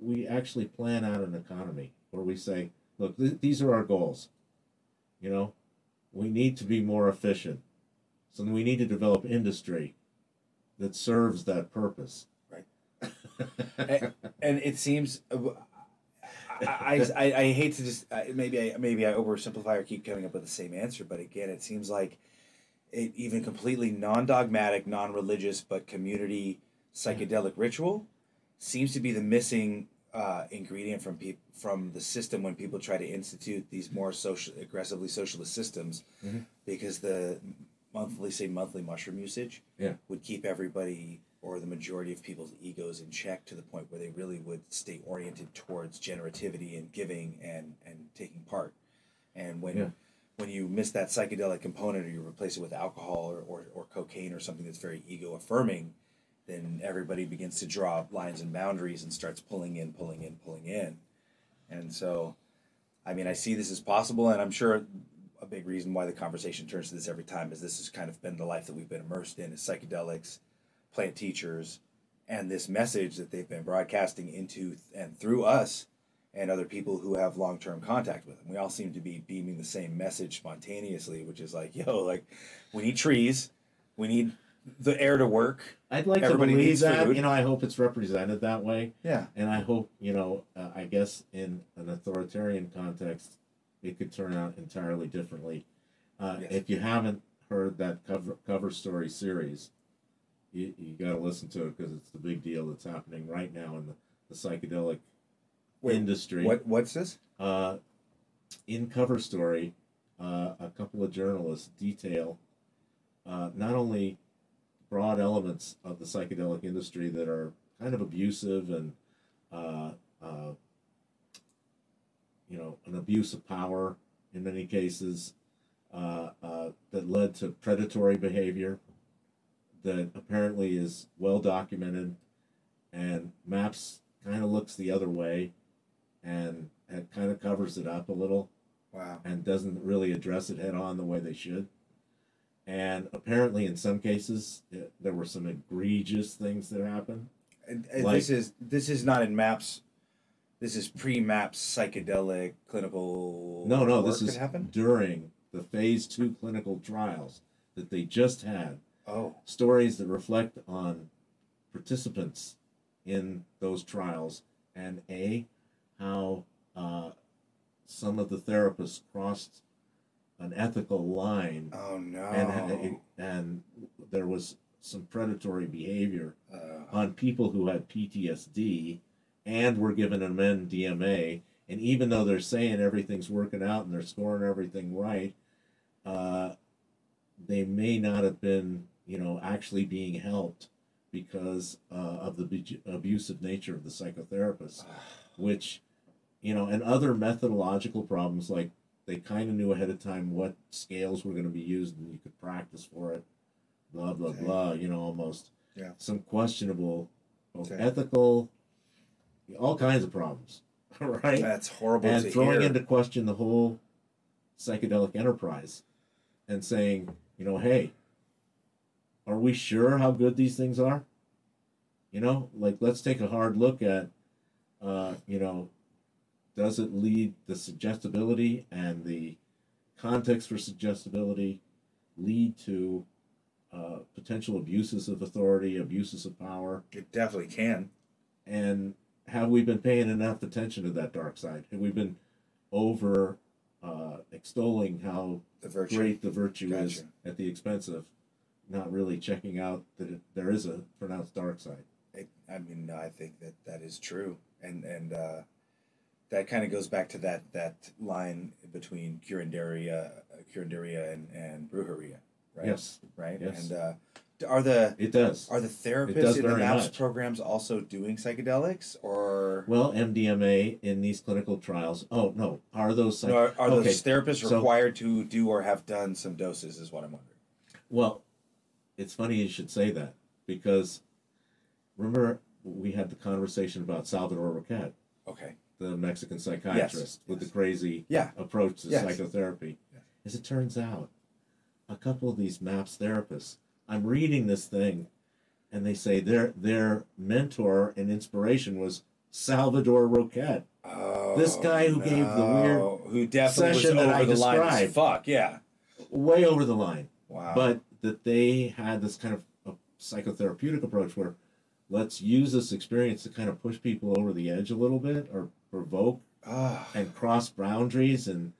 we actually plan out an economy where we say, look, th- these are our goals. You know, we need to be more efficient. So we need to develop industry that serves that purpose. Right. and it seems uh, I, I, I, hate to just maybe I maybe I oversimplify or keep coming up with the same answer, but again, it seems like it even completely non-dogmatic, non-religious, but community psychedelic ritual seems to be the missing uh, ingredient from peop- from the system when people try to institute these more social aggressively socialist systems, Mhm. because the monthly say monthly mushroom usage Yeah. would keep everybody or the majority of people's egos in check to the point where they really would stay oriented towards generativity and giving and and taking part. And when Yeah. when you miss that psychedelic component or you replace it with alcohol or, or, or cocaine or something that's very ego affirming, then everybody begins to draw lines and boundaries and starts pulling in, pulling in, pulling in. And so, I mean, I see this as possible, and I'm sure a big reason why the conversation turns to this every time is this has kind of been the life that we've been immersed in is psychedelics, plant teachers, and this message that they've been broadcasting into and through us and other people who have long term contact with them. We all seem to be beaming the same message spontaneously, which is like, yo, like we need trees, we need the air to work. I'd like Everybody to believe that. food. You know, I hope it's represented that way. Yeah. And I hope, you know, uh, I guess in an authoritarian context, it could turn out entirely differently. Uh, Yes. If you haven't heard that cover cover story series, you, you got to listen to it because it's the big deal that's happening right now in the, the psychedelic Wait, industry. What what's this? Uh, in cover story, uh, a couple of journalists detail uh, not only broad elements of the psychedelic industry that are kind of abusive and uh, uh, you know an abuse of power in many cases uh, uh, that led to predatory behavior that apparently is well documented and MAPS kind of looks the other way and it kind of covers it up a little Wow. and doesn't really address it head on the way they should. And apparently, in some cases, it, there were some egregious things that happened. And, and Like- this is this is not in MAPS. This is pre-MAPS psychedelic clinical. No, no, this is happened. during the phase two clinical trials that they just had. Oh, Stories that reflect on participants in those trials and a how uh, some of the therapists crossed an ethical line oh no. and and there was some predatory behavior uh, on people who had PTSD and were given an MDMA. And even though they're saying everything's working out and they're scoring everything right, uh, they may not have been, you know, actually being helped because uh, of the abu- abusive nature of the psychotherapist, which, you know, and other methodological problems like they kind of knew ahead of time what scales were going to be used and you could practice for it. Blah blah Okay. blah. You know, almost Yeah. some questionable, both Okay. ethical, all kinds of problems, right? That's horrible and throwing hear. into question the whole psychedelic enterprise and saying, you know, hey, are we sure how good these things are? You know, like let's take a hard look at, uh, you know, does it lead the suggestibility and the context for suggestibility lead to uh, potential abuses of authority, abuses of power? it definitely can. and have we been paying enough attention to that dark side? Have we been over uh, extolling how The great the virtue is at the expense of not really checking out that there is a pronounced dark side? It, I mean, I think that that is true, and and uh, that kind of goes back to that that line between curanderia, curanderia and and brujeria, right? Yes, Right. Yes. And uh, are the it does. are the therapists in the MAPS much. programs also doing psychedelics, or Well, MDMA in these clinical trials. Oh no, are those? Psych- no, are, are okay. those therapists so- required to do or have done some doses? Is what I'm wondering. Well, it's funny you should say that because remember we had the conversation about Salvador Roquet. Okay. the Mexican psychiatrist with yes. the crazy Yeah. approach to Yes. psychotherapy. Yes. As it turns out, a couple of these MAPS therapists, I'm reading this thing, and they say their their mentor and inspiration was Salvador Roquet, Oh, This guy who gave the weird who definitely was session that over I the line as described. fuck. Yeah. way over the line. Wow. But that they had this kind of a psychotherapeutic approach where let's use this experience to kind of push people over the edge a little bit or provoke Ah. and cross boundaries and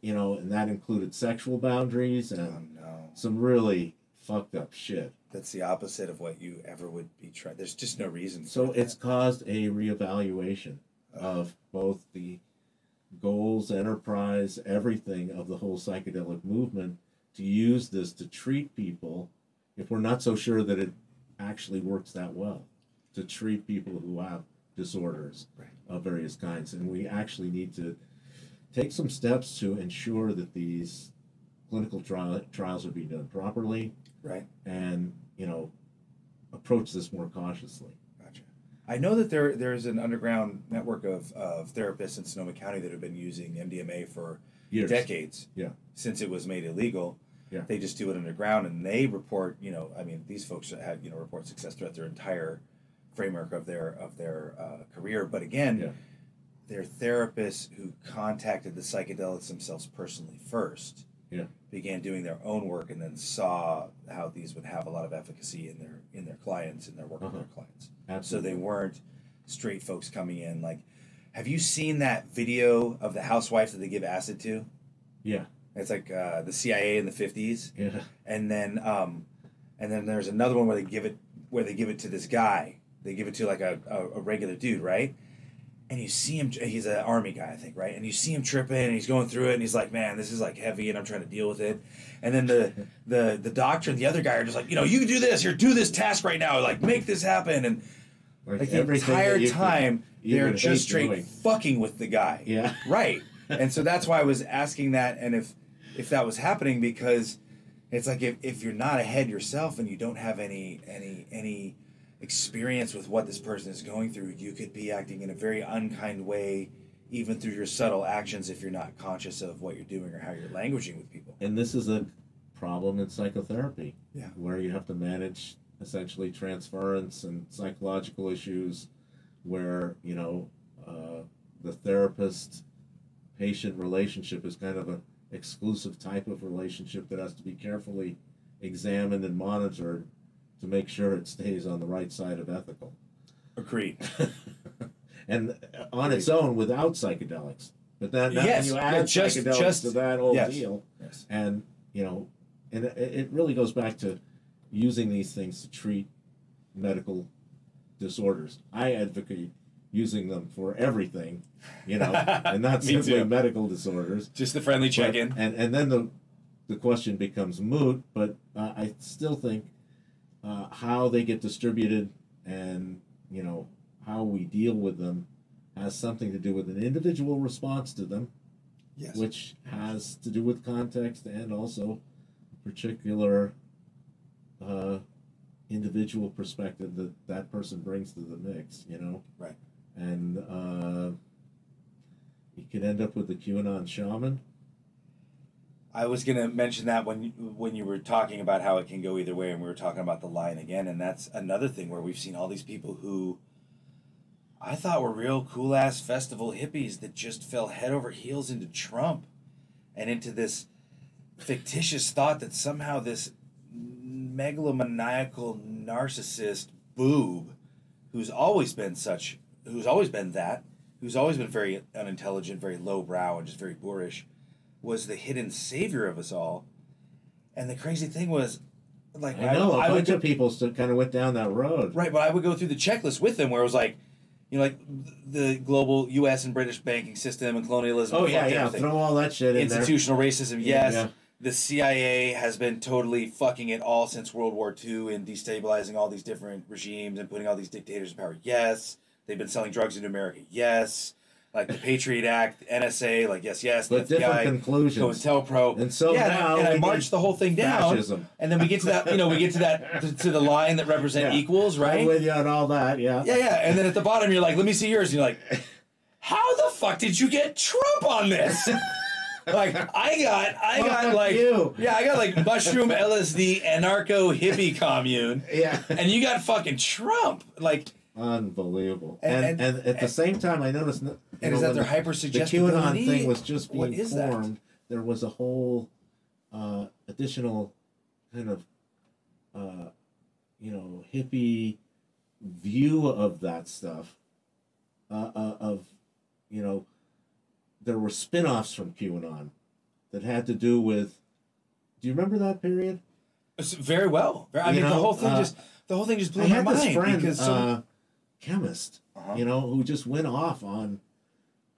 you know and that included sexual boundaries oh and no. some really fucked up shit That's the opposite of what you ever would be trying. There's just no reason. so it's caused a reevaluation of both the goals enterprise everything of the whole psychedelic movement to use this to treat people if we're not so sure that it actually works that well to treat people who have disorders Right. of various kinds and we actually need to take some steps to ensure that these clinical trial, trials are being done properly right. and you know approach this more cautiously Gotcha. I know that there there's an underground network of, of therapists in Sonoma County that have been using MDMA for years decades. Yeah. Since it was made illegal. Yeah. They just do it underground and they report, you know, I mean, these folks have, you know, report success throughout their entire framework of their of their uh, career. But again, Yeah. they're therapists who contacted the psychedelics themselves personally first. Yeah. Began doing their own work and then saw how these would have a lot of efficacy in their in their clients and their work with Uh-huh. their clients. So they weren't straight folks coming in like have you seen that video of the housewife that they give acid to? yeah It's like uh, the CIA in the fifties, yeah and then um, and then there's another one where they give it where they give it to this guy. They give it to like a, a, a regular dude, right? And you see him. He's an army guy, I think, right? And you see him tripping, and he's going through it, and he's like, "Man, this is like heavy," and I'm trying to deal with it. And then the the the doctor and the other guy are just like, "You know, you can do this. You're do this task right now. Like, make this happen." And like the entire you could time, they're just straight doing. fucking with the guy. Yeah. Right. And so that's why I was asking that and if if that was happening because it's like if, if you're not ahead yourself and you don't have any any any experience with what this person is going through, you could be acting in a very unkind way even through your subtle actions if you're not conscious of what you're doing or how you're languaging with people. And this is a problem in psychotherapy. Yeah. Where you have to manage essentially transference and psychological issues where, you know, uh, the therapist patient relationship is kind of an exclusive type of relationship that has to be carefully examined and monitored to make sure it stays on the right side of ethical. Agreed. and on its own without psychedelics. But then now Yes, you add just- psychedelics just- to that whole yes. deal, Yes. and you know, and it, it really goes back to using these things to treat medical disorders. I advocate using them for everything, you know, and not simply too. medical disorders. Just the friendly check in. and and then the the question becomes moot. But uh, I still think uh, how they get distributed and you know how we deal with them has something to do with an individual response to them Yes. which has to do with context and also particular uh, individual perspective that that person brings to the mix, you know? Right. And uh, you could end up with the QAnon shaman. I was gonna mention that when when you were talking about how it can go either way, and we were talking about the line again, and that's another thing where we've seen all these people who I thought were real cool ass festival hippies that just fell head over heels into Trump, and into this fictitious thought that somehow this megalomaniacal narcissist boob, who's always been such, who's always been that, who's always been very unintelligent, very lowbrow, and just very boorish was the hidden savior of us all. And the crazy thing was, like, I know a I bunch of people still kind of went down that road. right, but I would go through the checklist with them where it was like, you know, like the global U.S. and British banking system and colonialism. Oh yeah, yeah. everything. Throw all that shit in there. Institutional racism, yes. Yeah. The CIA has been totally fucking it all since World War II and destabilizing all these different regimes and putting all these dictators in power. Yes. They've been selling drugs into America. Yes. Like the Patriot Act, NSA, like yes, yes. But the different FBI, conclusions. COINTELPRO. And so yeah, now and I, and I marched the whole thing down, Fascism. and then we get to that. You know, we get to that to, to the line that represent Yeah. equals, I'm right? with you on all that. Yeah. Yeah, yeah. And then at the bottom, you're like, let me see yours. And you're like, how the fuck did you get Trump on this? like, I got, I got like, you. yeah, I got like mushroom LSD anarcho hippie commune, Yeah. and you got fucking Trump. Like, Unbelievable. And- And, and, and- at the same time, I noticed. and know, is that their the- hyper the? QAnon thing was just being is that? formed, there was a whole uh, additional kind of, uh, you know, hippie view of that stuff. Uh, uh, of, you know, there were spin offs from QAnon that had to do with. Do you remember that period? It's very well. I You mean, the whole thing uh, just, the whole thing just blew my mind friend, because so, uh, chemist, Uh-huh. you know, who just went off on.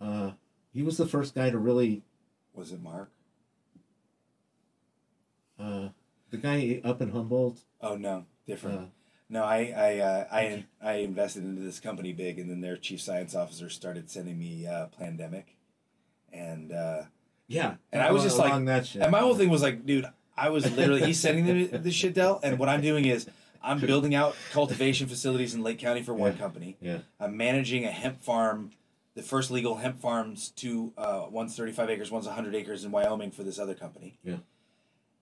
Uh, he was the first guy to really. was it Mark? Uh, the guy up in Humboldt. Oh no, different. Uh, No, I I uh, I I invested into this company big, and then their chief science officer started sending me uh, pandemic, and uh, yeah, And I was just like- along that shit. and my whole thing was like, dude, I was literally he's sending the, this shit, Del, and what I'm doing is I'm building out cultivation facilities in Lake County for one Yeah. company. Yeah, I'm managing a hemp farm, the first legal hemp farms to uh, one's 35 acres, one's 100 acres in Wyoming for this other company. Yeah.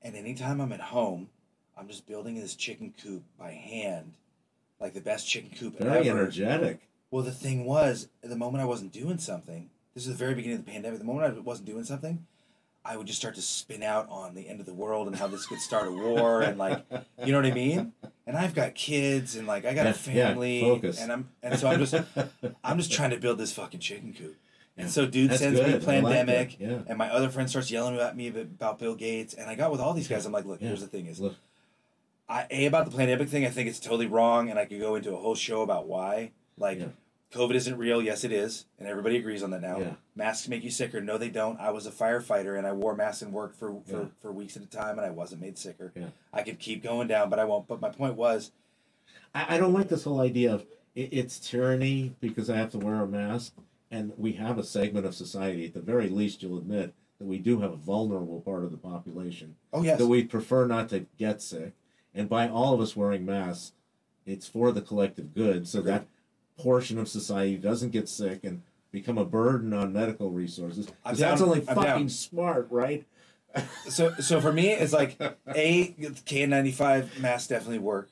And anytime I'm at home, I'm just building this chicken coop by hand, like the best chicken coop very ever. energetic. Well, the thing was, the moment I wasn't doing something, this is the very beginning of the pandemic. The moment I wasn't doing something, I would just start to spin out on the end of the world and how this could start a war and like, you know what I mean? And I've got kids and like I got Yeah, a family yeah, and I'm and so I'm just I'm just trying to build this fucking chicken coop. And Yeah. so dude That's sends good. Me like pandemic Yeah. and my other friend starts yelling at me about Bill Gates and I got with all these guys. I'm like, look, here's the thing is Look, I a about the pandemic thing. I think it's totally wrong, and I could go into a whole show about why. Like. COVID isn't real. Yes, it is, and everybody agrees on that now. Yeah. Masks make you sicker. No, they don't. I was a firefighter, and I wore masks and worked for for, Yeah. for weeks at a time, and I wasn't made sicker. Yeah. I could keep going down, but I won't. But my point was, I, I don't like this whole idea of it, it's tyranny because I have to wear a mask, and we have a segment of society. At the very least, you'll admit that we do have a vulnerable part of the population oh yes, that we prefer not to get sick, and by all of us wearing masks, it's for the collective good, so that portion of society doesn't get sick and become a burden on medical resources. that's only I'm fucking down. smart, right? so so for me it's like a KN95 masks definitely work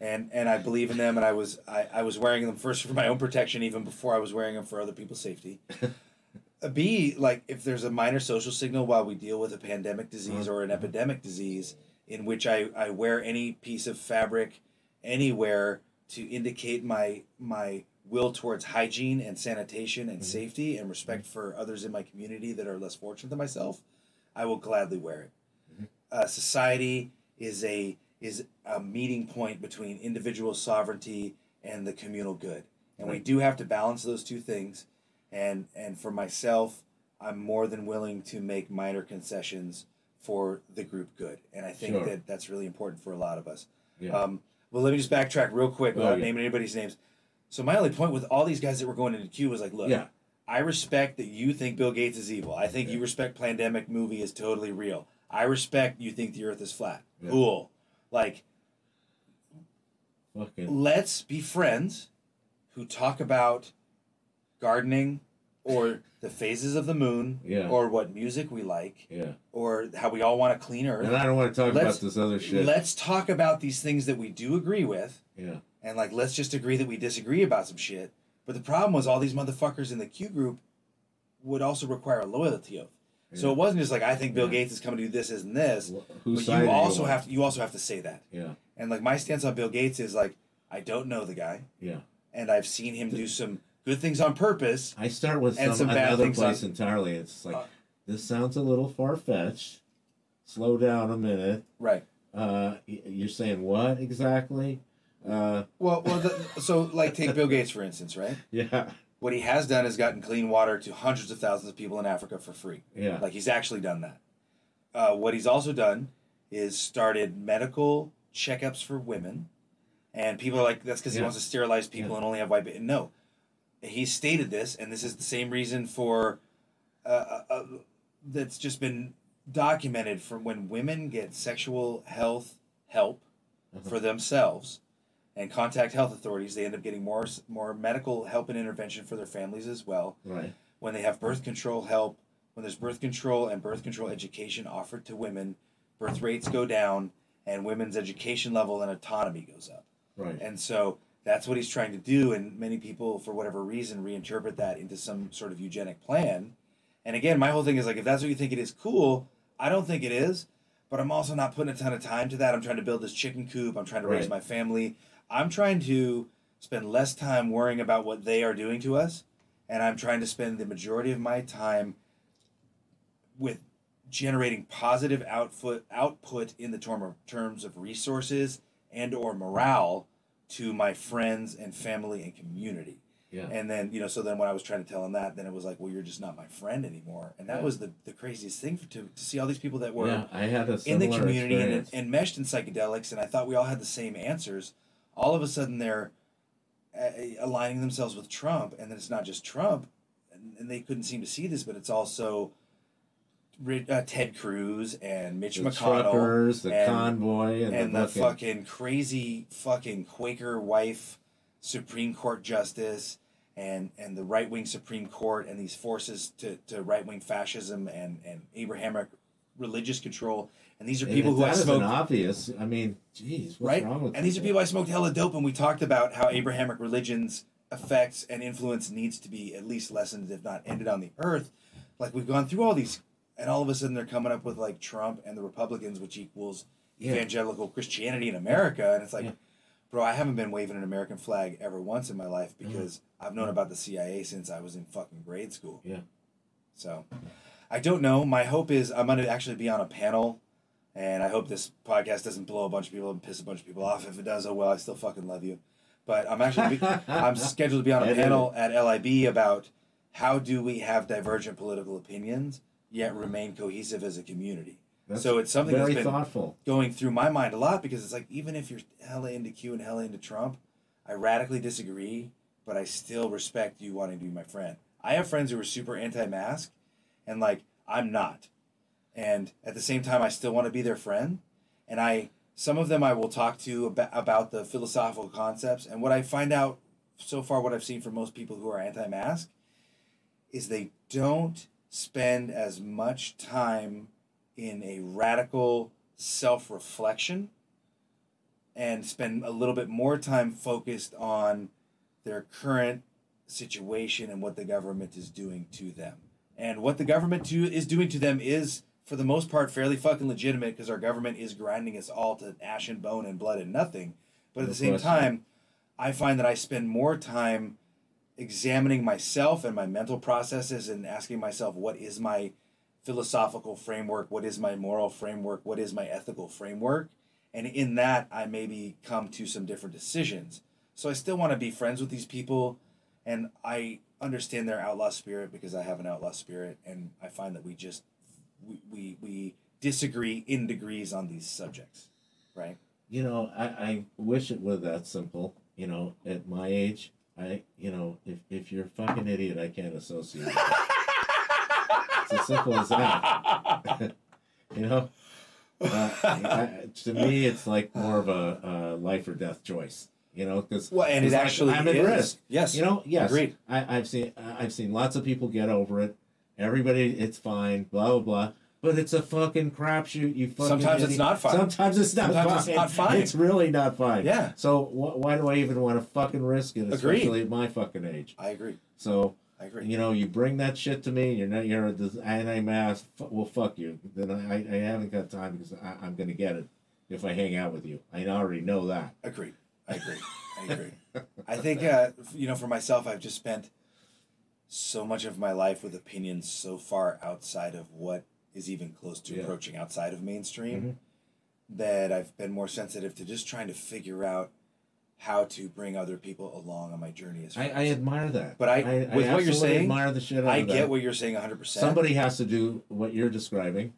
and and I believe in them and I was I, I was wearing them first for my own protection even before I was wearing them for other people's safety b like if there's a minor social signal while we deal with a pandemic disease or an uh-huh. epidemic disease in which I, I wear any piece of fabric anywhere to indicate my my will towards hygiene and sanitation and safety and respect for others in my community that are less fortunate than myself I will gladly wear it. Uh, society is a is a meeting point between individual sovereignty and the communal good, and we do have to balance those two things. And and for myself, I'm more than willing to make minor concessions for the group good, and I think Sure. that that's really important for a lot of us. Yeah. Um, well, let me just backtrack real quick Oh, without yeah. naming anybody's names. So my only point with all these guys that were going into Q was like, look, yeah. I respect that you think Bill Gates is evil. I think Yeah. you respect pandemic movie is totally real. I respect you think the Earth is flat. Cool. Like Fucking let's be friends who talk about gardening or the phases of the moon Yeah. or what music we like yeah. or how we all want a clean earth. And I don't want to talk Let's- about this other shit. Let's talk about these things that we do agree with yeah. and like let's just agree that we disagree about some shit. But the problem was all these motherfuckers in the Q group would also require a loyalty oath. So it wasn't just like I think Bill Yeah. Gates is coming to do this and this, Whose but you also have to, you also have to say that. Yeah. And like my stance on Bill Gates is like I don't know the guy, Yeah. and I've seen him do some good things on purpose. I start with some, some bad another place on- entirely. It's like Uh, this sounds a little far fetched. Slow down a minute. Right. Uh, you're saying what exactly? Uh, Well, well, the, so like take Bill Gates for instance, right? yeah. What he has done is gotten clean water to hundreds of thousands of people in Africa for free. Yeah. Like he's actually done that. Uh, what he's also done is started medical checkups for women, and people are like, "That's because he wants to sterilize people Yeah. and only have white." ba-" No, he stated this, and this is the same reason for uh, uh, uh, that's just been documented for when women get sexual health help Uh-huh. for themselves and contact health authorities, they end up getting more more medical help and intervention for their families as well Right. when they have birth control help, when there's birth control and birth control education offered to women, birth rates go down and women's education level and autonomy goes up. Right. And so that's what he's trying to do. And many people, for whatever reason, reinterpret that into some sort of eugenic plan. And again, my whole thing is like, if that's what you think it is, cool. I don't think it is, but I'm also not putting a ton of time to that. I'm trying to build this chicken coop. I'm trying to raise my family. I'm trying to spend less time worrying about what they are doing to us. And I'm trying to spend the majority of my time with generating positive output output in the term of, terms of resources and or morale to my friends and family and community. Yeah. And then, you know, so then when I was trying to tell him that, then it was like, well, you're just not my friend anymore. And that Yeah. was the, the craziest thing for, to, to see all these people that were yeah. I had a in the community and, experience. and meshed in psychedelics, and I thought we all had the same answers. All of a sudden, they're uh, aligning themselves with Trump, and then it's not just Trump, and, and they couldn't seem to see this, but it's also uh, Ted Cruz and Mitch the McConnell truckers, the and- convoy, and, and the, the fucking, fucking crazy fucking Quaker wife Supreme Court justice and and the right wing Supreme Court and these forces to, to right wing fascism and, and Abrahamic religious control. And these are people who I smoked obvious. I mean, geez, what's right? wrong with And these are people I smoked hella dope and we talked about how Abrahamic religion's effects and influence needs to be at least lessened, if not ended on the earth. Like we've gone through all these and all of a sudden they're coming up with like Trump and the Republicans, which equals evangelical Christianity in America. And it's like, Yeah. bro, I haven't been waving an American flag ever once in my life because mm-hmm. I've known about the CIA since I was in fucking grade school. Yeah. So I don't know. My hope is I'm going to actually be on a panel. And I hope this podcast doesn't blow a bunch of people and piss a bunch of people off. If it does, oh well, I still fucking love you. But I'm actually be, I'm scheduled to be on a panel at LIB about how do we have divergent political opinions yet remain cohesive as a community. That's so it's something very that's been thoughtful. going through my mind a lot because it's like even if you're hella into Q and hella into Trump, I radically disagree, but I still respect you wanting to be my friend. I have friends who are super anti-mask, and like I'm not, and at the same time I still want to be their friend, and I some of them I will talk to about, about the philosophical concepts, and what I find out so far, what I've seen from most people who are anti-mask, is they don't spend as much time in a radical self reflection and spend a little bit more time focused on their current situation and what the government is doing to them. And what the government to, is doing to them is, for the most part, fairly fucking legitimate because our government is grinding us all to ash and bone and blood and nothing. But at the same time, I find that I spend more time examining myself and my mental processes and asking myself what is my philosophical framework? What is my moral framework? What is my ethical framework? And in that i maybe come to some different decisions. So i still want to be friends with these people and i understand their outlaw spirit because i have an outlaw spirit and i find that we just we we, we disagree in degrees on these subjects right? You know, I, I wish it were that simple. You know, at my age, I you know, if if you're a fucking idiot, I can't associate. it's as simple as that. you know. Uh, I, to me, it's like more of a, a life or death choice. You know, because Well, and it actually I'm at is. risk. Yes. You know, yes. Agreed. I, I've seen I've seen lots of people get over it. Everybody, it's fine. Blah blah blah. But it's a fucking crapshoot. You fucking. Sometimes it's not fine. Sometimes it's not Sometimes fine. it's not fine. It's really not fine. Yeah. So wh- why do I even want to fucking risk it, Agreed. especially at my fucking age? I agree. So I agree. you know, you bring that shit to me. You're not. You're the anti-mask. F- well, fuck you. Then I, I haven't got time because I, I'm gonna get it if I hang out with you. I already know that. Agree. I agree. I agree. I think uh, you know, for myself, I've just spent so much of my life with opinions so far outside of what is even close to Yeah. approaching outside of mainstream Mhm. that I've been more sensitive to just trying to figure out how to bring other people along on my journey as I, friends. I admire that. But I- I with what you're saying, admire the shit out I get that. what you're saying 100%. Somebody has to do what you're describing.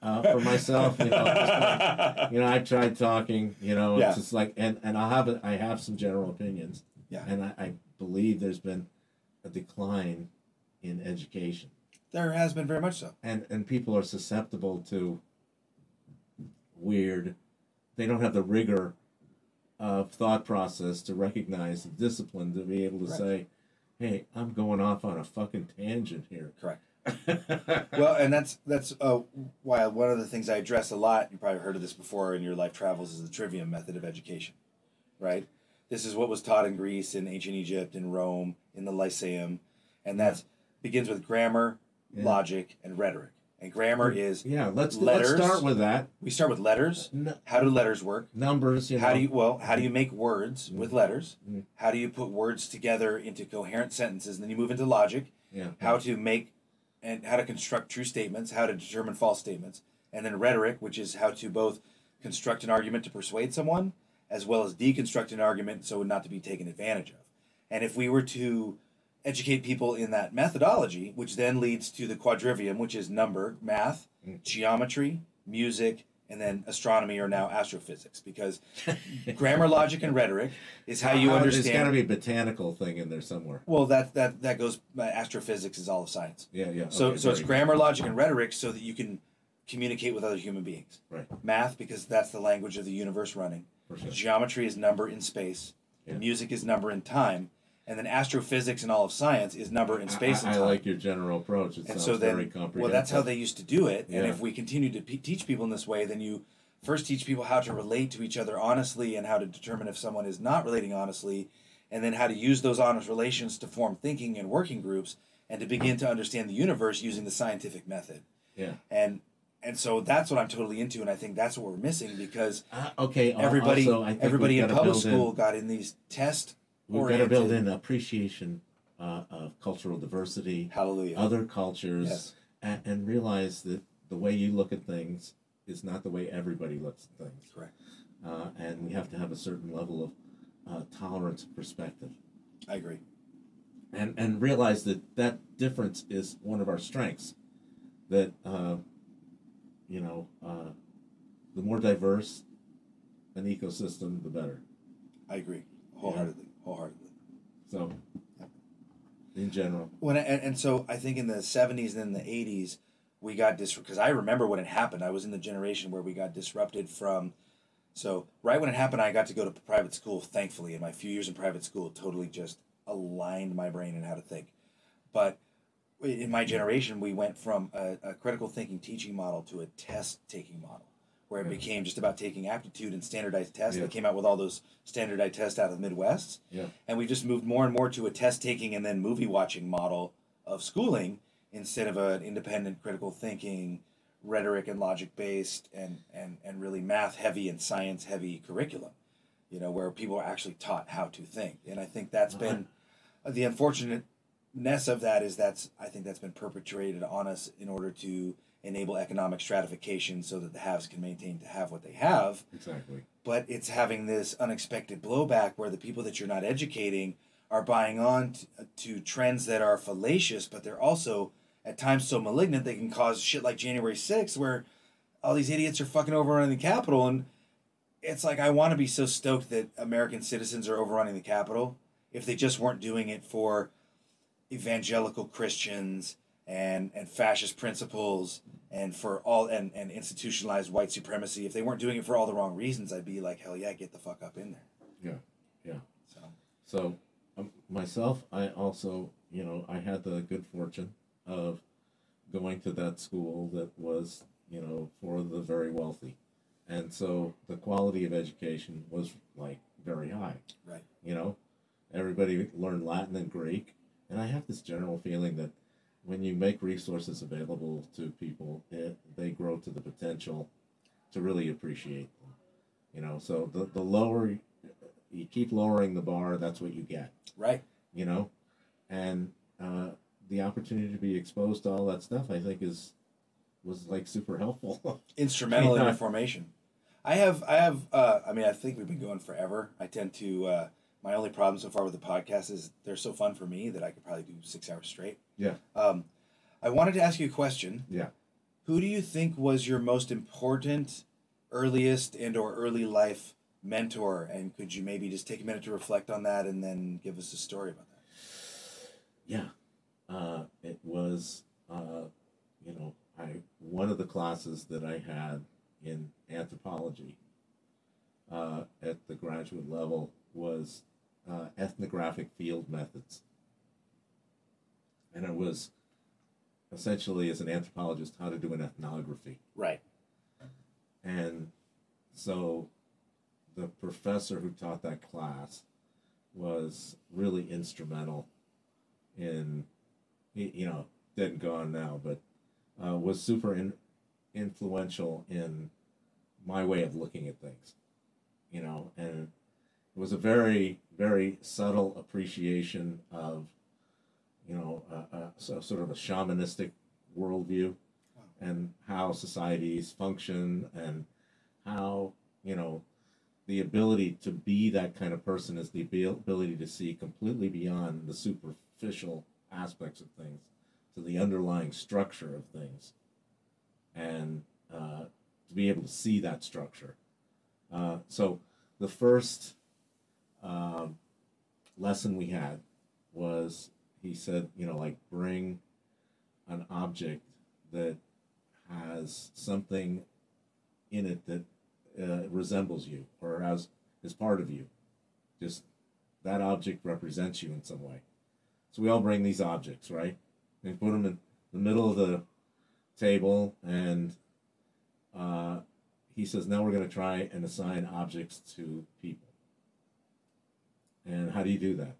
Uh, for myself, you know, like- you know, I tried talking. You know, Yeah. it's just like, and and I'll have a, I have some general opinions. Yeah. And I, I believe there's been a decline in education, there has been very much so. and and people are susceptible to weird. They don't have the rigor of thought process to recognize the discipline to be able to Correct. say, "Hey, I'm going off on a fucking tangent here." Correct. well, and that's that's uh, why one of the things I address a lot. You probably heard of this before in your life travels is the trivium method of education, right? This is what was taught in Greece, in ancient Egypt, in Rome, in the Lyceum, and that begins with grammar, Yeah. logic, and rhetoric. And grammar is Yeah, let's Letters. let's start with that. we start with letters. How do letters work? numbers, you know. How do you well? How do you make words with letters? Mm. How do you put words together into coherent sentences? And then you move into logic. yeah. how to make and how to construct true statements, how to determine false statements, and then rhetoric, which is how to both construct an argument to persuade someone as well as deconstruct an argument so not to be taken advantage of. And if we were to educate people in that methodology, which then leads to the quadrivium, which is number, math, Mm. geometry, music, and then astronomy or now astrophysics, because grammar, logic, and rhetoric is how you Uh, understand. There's got to be a botanical thing in there somewhere. well, that that that goes. Uh, astrophysics is all of science. Yeah, yeah. So, okay, so it's grammar, logic, and rhetoric so that you can communicate with other human beings. Right. Math, because that's the language of the universe running. sure. Geometry is number in space. Yeah. Music is number in time. And then astrophysics and all of science is number in space I, and I like your general approach. It and sounds so then, very comprehensive. well, that's how they used to do it. And if we continue to pe teach people in this way, then you first teach people how to relate to each other honestly and how to determine if someone is not relating honestly, and then how to use those honest relations to form thinking and working groups and to begin to understand the universe using the scientific method. Yeah. And and so that's what I'm totally into, and I think that's what we're missing because Uh, okay. everybody also, everybody in public school got in these test We've got to build in appreciation uh, of cultural diversity, Hallelujah. other cultures, Yes. and, and realize that the way you look at things is not the way everybody looks at things. Correct. Uh, and we have to have a certain level of uh, tolerance and perspective. I agree. and and realize that that difference is one of our strengths. That uh, you know, uh, the more diverse an ecosystem, the better. I agree wholeheartedly. Wholeheartedly. So, in general, When and, and so I think in the seventies and in the eighties, we got disrupted because I remember when it happened. I was in the generation where we got disrupted from. So right when it happened, I got to go to private school. Thankfully, in my few years in private school, totally just aligned my brain and how to think. But in my generation, we went from a, a critical thinking teaching model to a test taking model, where it became just about taking aptitude and standardized tests. Yeah. They came out with all those standardized tests out of the Midwest yeah, and we've just moved more and more to a test taking and then movie watching model of schooling instead of an independent critical thinking rhetoric and logic based and, and, and really math heavy and science heavy curriculum you know where people are actually taught how to think and i think that's uh-huh. been uh, the unfortunateness of that is that's i think that's been perpetrated on us in order to enable economic stratification so that the haves can maintain to have what they have exactly. but it's having this unexpected blowback where the people that you're not educating are buying on to, uh, to trends that are fallacious, but they're also at times so malignant they can cause shit like January 6th, where all these idiots are fucking overrunning the Capitol. And it's like, I want to be so stoked that American citizens are overrunning the Capitol if they just weren't doing it for evangelical Christians and and fascist principles and for all and, and institutionalized white supremacy, if they weren't doing it for all the wrong reasons, I'd be like, hell yeah, get the fuck up in there. Yeah, yeah. So So um, myself, I also, you know, I had the good fortune of going to that school that was, you know, for the very wealthy, and so the quality of education was like very high. Right. You know, everybody learned Latin and Greek, and I have this general feeling that when you make resources available to people, it, they grow to the potential to really appreciate them. You know, so the the lower you keep lowering the bar, that's what you get. right. You know, and uh, the opportunity to be exposed to all that stuff, I think, is was like super helpful. instrumental in your formation. I have, I have, uh, I mean, I think we've been going forever. I tend to, uh, my only problem so far with the podcast is they're so fun for me that I could probably do six hours straight. Yeah. Um, I wanted to ask you a question. yeah. Who do you think was your most important, earliest and or early life mentor? And could you maybe just take a minute to reflect on that and then give us a story about that? Yeah, uh, it was, uh, you know, I one of the classes that I had in anthropology uh, at the graduate level was uh, ethnographic field methods, and it was essentially as an anthropologist how to do an ethnography. Right. And so the professor who taught that class was really instrumental in, he- you know, dead and gone now, but uh, was super in, influential in my way of looking at things, you know, and was a very, very subtle appreciation of, you know, uh, uh, so sort of a shamanistic worldview and how societies function and how you know the ability to be that kind of person is the ability to see completely beyond the superficial aspects of things to the underlying structure of things and uh, to be able to see that structure. Uh, so the first um, lesson we had was he said you know like bring an object that has something in it that uh, resembles you or as is part of you. Just that object represents you in some way. So we all bring these objects, right? And put them in the middle of the table, and uh, he says, now we're going to try and assign objects to people. And how do you do that?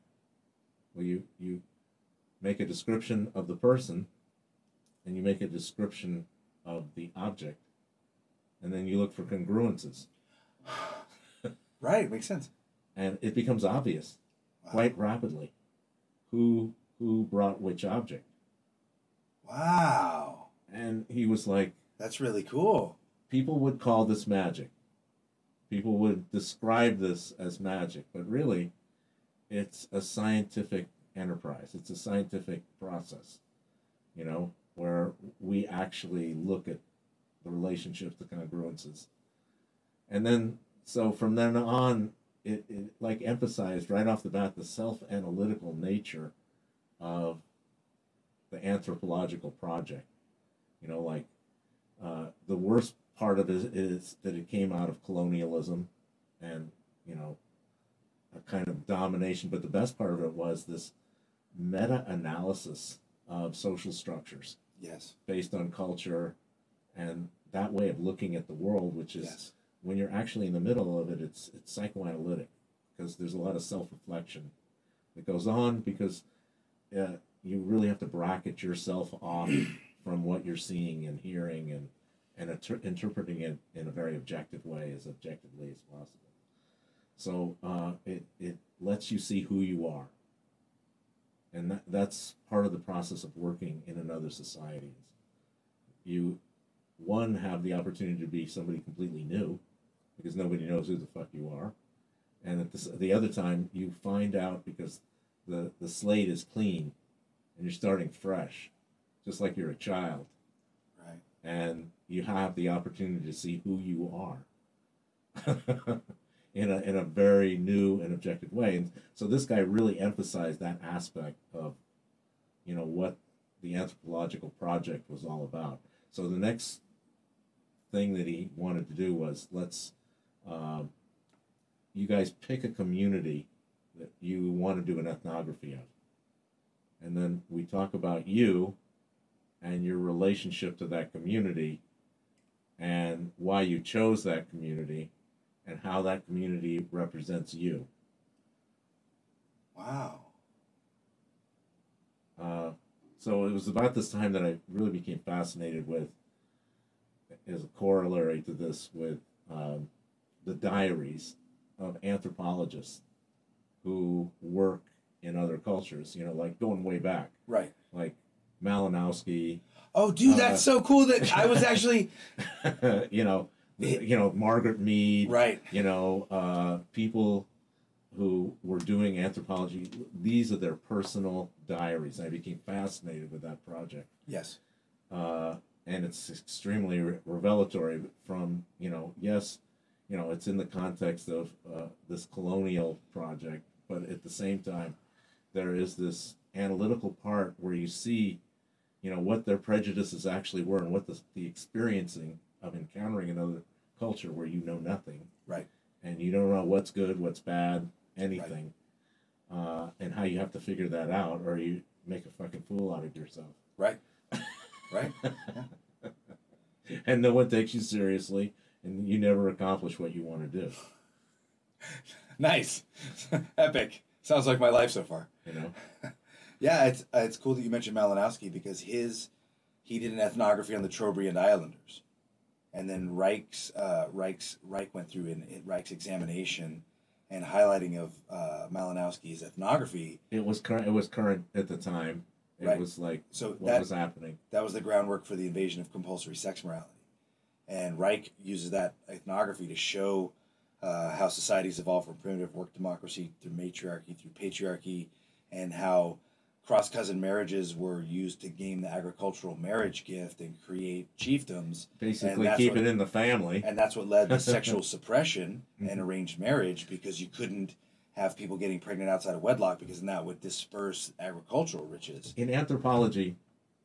Well, you you make a description of the person, and you make a description of the object, and then you look for congruences, Right. Makes sense. and it becomes obvious Wow. quite rapidly who who brought which object. Wow. And he was like, That's really cool. people would call this magic. People would describe this as magic, but really, it's a scientific enterprise. It's a scientific process, you know, where we actually look at the relationships, the congruences. And then, so from then on, it, it like emphasized right off the bat the self analytical nature of the anthropological project. You know, like uh, the worst part of it is that it came out of colonialism and, you know, a kind of domination. But the best part of it was this meta analysis of social structures Yes. based on culture and that way of looking at the world, which is Yes. when you're actually in the middle of it, it's it's psychoanalytic because there's a lot of self reflection that goes on because uh, you really have to bracket yourself off from what you're seeing and hearing and and inter- interpreting it in a very objective way, as objectively as possible. So uh, it it lets you see who you are, and that, that's part of the process of working in another society. You one have the opportunity to be somebody completely new because nobody knows who the fuck you are and at the, the other time you find out because the, the slate is clean and you're starting fresh just like you're a child Right. and you have the opportunity to see who you are in a, in a very new and objective way and so this guy really emphasized that aspect of you know what the anthropological project was all about. So the next thing that he wanted to do was let's um, you guys pick a community that you want to do an ethnography of. And then we talk about you and your relationship to that community and why you chose that community and how that community represents you. Wow. Uh, so it was about this time that I really became fascinated with, as a corollary to this, with um, the diaries of anthropologists who work in other cultures. You know, like going way back, Right. like Malinowski. Oh, dude, Uh, that's so cool that I was actually you know, you know Margaret Mead. right. You know, uh, people who were doing anthropology. These are their personal diaries. I became fascinated with that project. Yes. uh, and it's extremely re- revelatory from you know yes you know it's in the context of uh, this colonial project but at the same time there is this analytical part where you see you know what their prejudices actually were and what the, the experiencing of encountering another culture where you know nothing Right. and you don't know what's good what's bad anything uh, and how you have to figure that out or you make a fucking fool out of yourself Right. Right. and no one takes you seriously, and you never accomplish what you want to do. nice. Epic. Sounds like my life so far. You know, Yeah, it's uh, it's cool that you mentioned Malinowski because his he did an ethnography on the Trobriand Islanders, and then Reich's uh, Reich's Reich went through in, Reich's examination and highlighting of uh, Malinowski's ethnography. it was current. It was current at the time. It Right. was like So what that was happening. that was the groundwork for the invasion of compulsory sex morality, and Reich uses that ethnography to show uh, how societies evolve from primitive work democracy through matriarchy through patriarchy, and how cross cousin marriages were used to game the agricultural marriage gift and create chiefdoms, Basically, keep what- it in the family. and that's what led to sexual suppression and arranged marriage because you couldn't have people getting pregnant outside of wedlock because then that would disperse agricultural riches. In anthropology,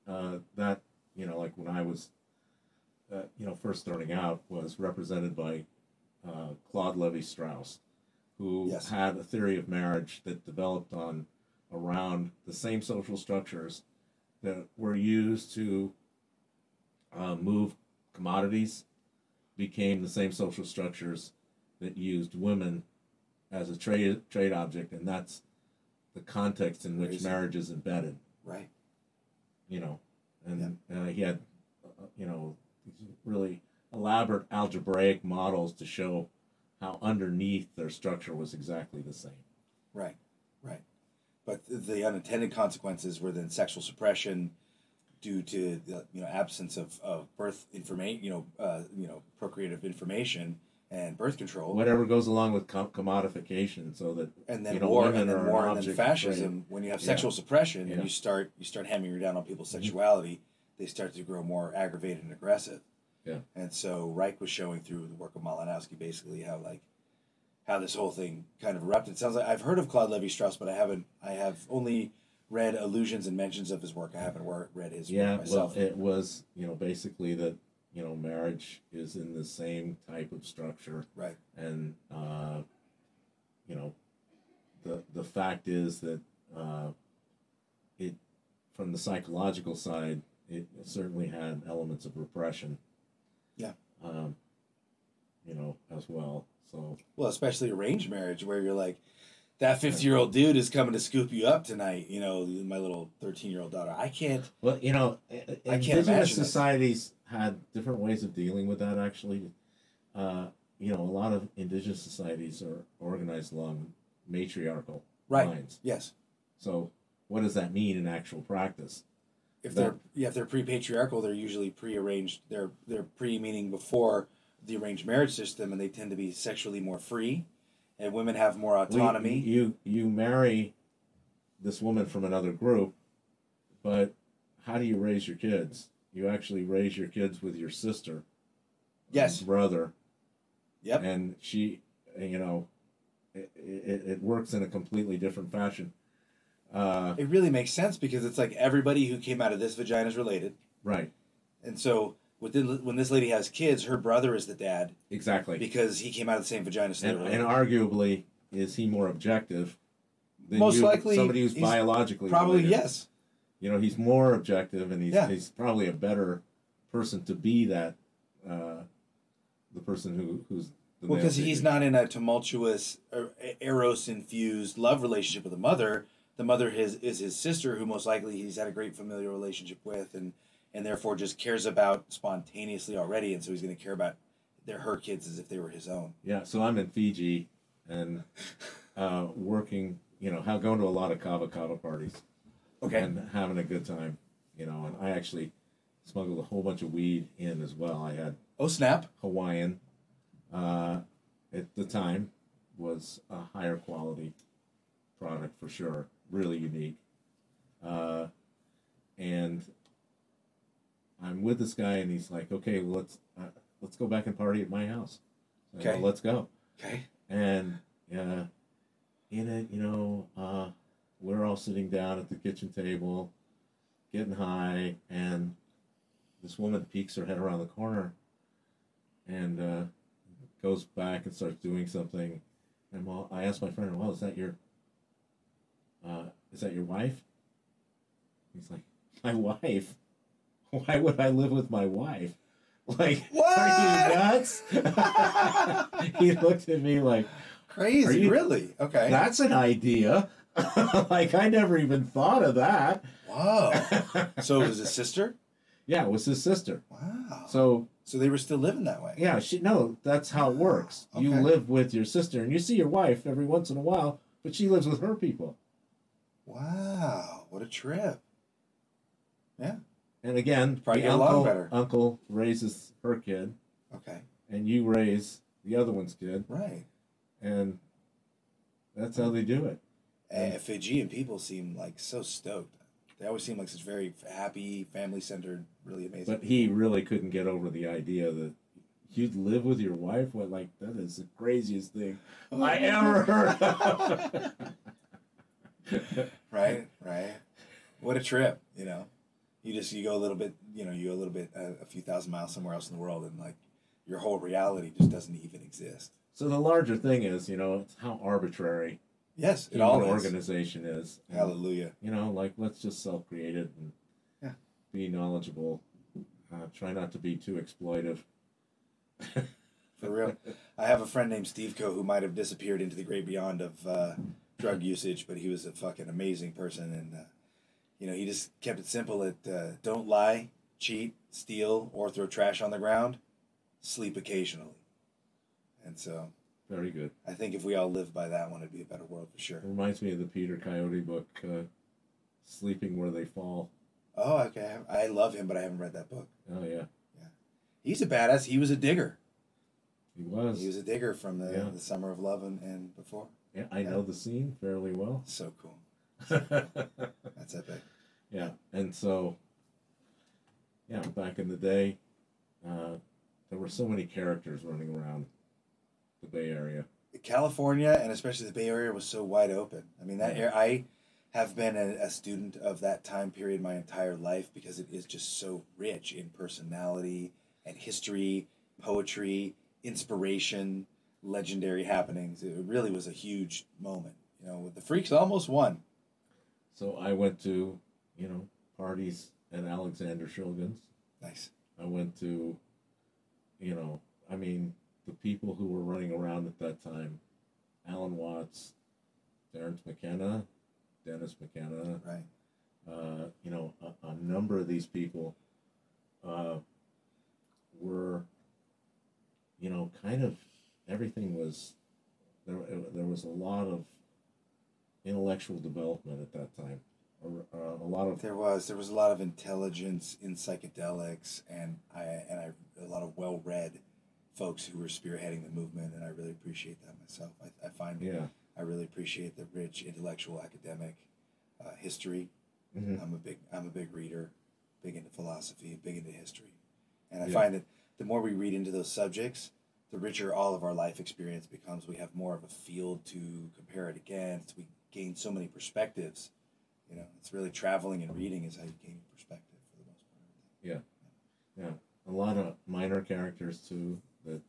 uh, that you know, like when I was, uh, you know, first starting out, was represented by uh, Claude Levi Strauss, who Yes. had a theory of marriage that developed on around the same social structures that were used to uh, move commodities became the same social structures that used women as a trade trade object, and that's the context in which Crazy. marriage is embedded. Right. You know, and uh, he had, uh, you know, really elaborate algebraic models to show how underneath their structure was exactly the same. Right, right. But the unintended consequences were then sexual suppression due to the you know absence of, of birth information, you know, uh, you know, procreative information and birth control, Whatever goes along with com- commodification, so that and then war, and then an war, and then fascism. When you have Yeah. sexual suppression Yeah. and you start you start hammering down on people's Mhm. sexuality, they start to grow more aggravated and aggressive. Yeah. And so Reich was showing through the work of Malinowski basically how like how this whole thing kind of erupted. It sounds like I've heard of Claude Levi Strauss, but I haven't. I have only read allusions and mentions of his work. I haven't wor- read his yeah, work well, myself. it was you know basically that you know marriage is in the same type of structure, right. and uh, you know the the fact is that uh, it from the psychological side it certainly had elements of repression Yeah. um, you know as well so Well, especially arranged marriage, where you're like, that fifty year old dude is coming to scoop you up tonight. You know, my little thirteen year old daughter. I can't. well you know i- can't indigenous societies had different ways of dealing with that actually uh, you know a lot of indigenous societies are organized along matriarchal Right. lines Yes. so what does that mean in actual practice If they're yeah, if they're pre patriarchal, they're usually pre arranged. They're they're pre meaning before the arranged marriage system, and they tend to be sexually more free, and women have more We- autonomy. you you marry this woman from another group, but how do you raise your kids? You actually raise your kids with your sister, yes. brother, Yep. and she, you know, it, it, it works in a completely different fashion. Uh, It really makes sense because it's like everybody who came out of this vagina is related, right. and so within, when this lady has kids, her brother is the dad Exactly. because he came out of the same vagina. So and, and arguably, is he more objective? Than Most you, likely, somebody who's biologically probably related? yes. You know, he's more objective, and he's Yeah. he's probably a better person to be that uh, the person who who's Well, because he's not in a tumultuous, eros infused love relationship with the mother. The mother is is his sister, who most likely he's had a great familial relationship with, and and therefore just cares about spontaneously already, and so he's going to care about their her kids as if they were his own. Yeah, so I'm in Fiji and uh, working, you know, how going to a lot of kava kava parties Okay. and having a good time, you know. And I actually smuggled a whole bunch of weed in as well. I had oh snap! Hawaiian uh, at the time was a higher quality product for sure, really unique. Uh, and I'm with this guy, and he's like, "Okay, well, let's uh, let's go back and party at my house." So Okay. let's go. Okay. And uh, in it, you know, uh, we're all sitting down at the kitchen table, getting high, and this woman peeks her head around the corner and uh, goes back and starts doing something. And well, I asked my friend, "Well, is that your uh, is that your wife?" He's like, "My wife? Why would I live with my wife?" Like, What? are you nuts? he looked at me like, Crazy, you- really? Okay. that's an idea. like I never even thought of that. wow. So it was his sister. yeah, it was his sister. Wow. So So they were still living that way. yeah, she no, that's how it works. You live with your sister and you see your wife every once in a while, but she lives with her people. Wow. What a trip. And again, Probably the uncle uncle raises her kid Okay. and you raise the other one's kid Right. and that's how they do it. Uh, Fijian people seem like so stoked. They always seem like such very happy, family centered, really amazing. But he really couldn't get over the idea that you'd live with your wife. What like that is the craziest thing I ever heard of. right, right. What a trip, you know. You just you go a little bit, you know, you go a little bit uh, a few thousand miles somewhere else in the world, and like your whole reality just doesn't even exist. so the larger thing is, you know, it's how arbitrary Yes, it human all organization is. And, Hallelujah. You know, like let's just self-create it and Yeah. be knowledgeable. Uh, try not to be too exploitive. For real. I have a friend named Steve Co who might have disappeared into the great beyond of uh, drug usage, but he was a fucking amazing person, and uh, you know he just kept it simple. At uh, don't lie, cheat, steal, or throw trash on the ground. Sleep occasionally, and so Very good. I think if we all lived by that one, it'd be a better world for sure. It reminds me of the Peter Coyote book, uh, "Sleeping Where They Fall." Oh, okay. I love him, but I haven't read that book. Oh yeah, Yeah. He's a badass. He was a digger. he was. He was a digger from the, Yeah. the Summer of Love and, and before. Yeah, I know the scene fairly well. So cool. That's epic. Yeah, and so, yeah, back in the day, uh, there were so many characters running around the Bay Area. California and especially the Bay Area was so wide open. I mean, that Yeah. I have been a, a student of that time period my entire life because it is just so rich in personality and history, poetry, inspiration, legendary happenings. It really was a huge moment. You know, the Freaks almost won. So I went to, you know, parties at Alexander Shulgin's. Nice. I went to, you know, I mean, the people who were running around at that time, Alan Watts, Terence McKenna, Dennis McKenna, Right. uh, you know, a, a number of these people uh, were, you know, kind of everything was there. There was a lot of intellectual development at that time. A, a lot of There was there was a lot of intelligence in psychedelics, and I and I a lot of well read folks who were spearheading the movement, and I really appreciate that myself. I, I find yeah. I really appreciate the rich intellectual academic uh, history. Mhm. I'm a big I'm a big reader, big into philosophy, big into history, and I Yeah. find that the more we read into those subjects, the richer all of our life experience becomes. We have more of a field to compare it against. We gain so many perspectives You know, it's really traveling and reading is how you gain perspective for the most part. Yeah. yeah, yeah, a lot of minor characters too that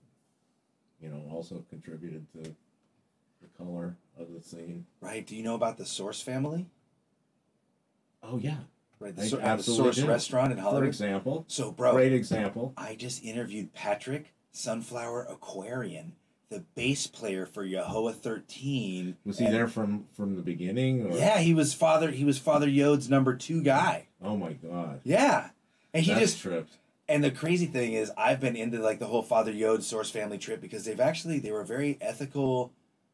you know also contributed to the color of the scene. Right? Do you know about the Source family? Oh yeah, Right, the, Sour- the Source do. restaurant in Hollywood. for example, So, bro, great example. I just interviewed Patrick Sunflower Aquarian, the bass player for Ya Ho Wha 13. Was he and- there from from the beginning? Or? Yeah, he was father. He was Father Yod's number two guy. Oh my God. Yeah, and he That's just tripped. and the crazy thing is, I've been into like the whole Father Yod Source family trip because they've actually they were a very ethical,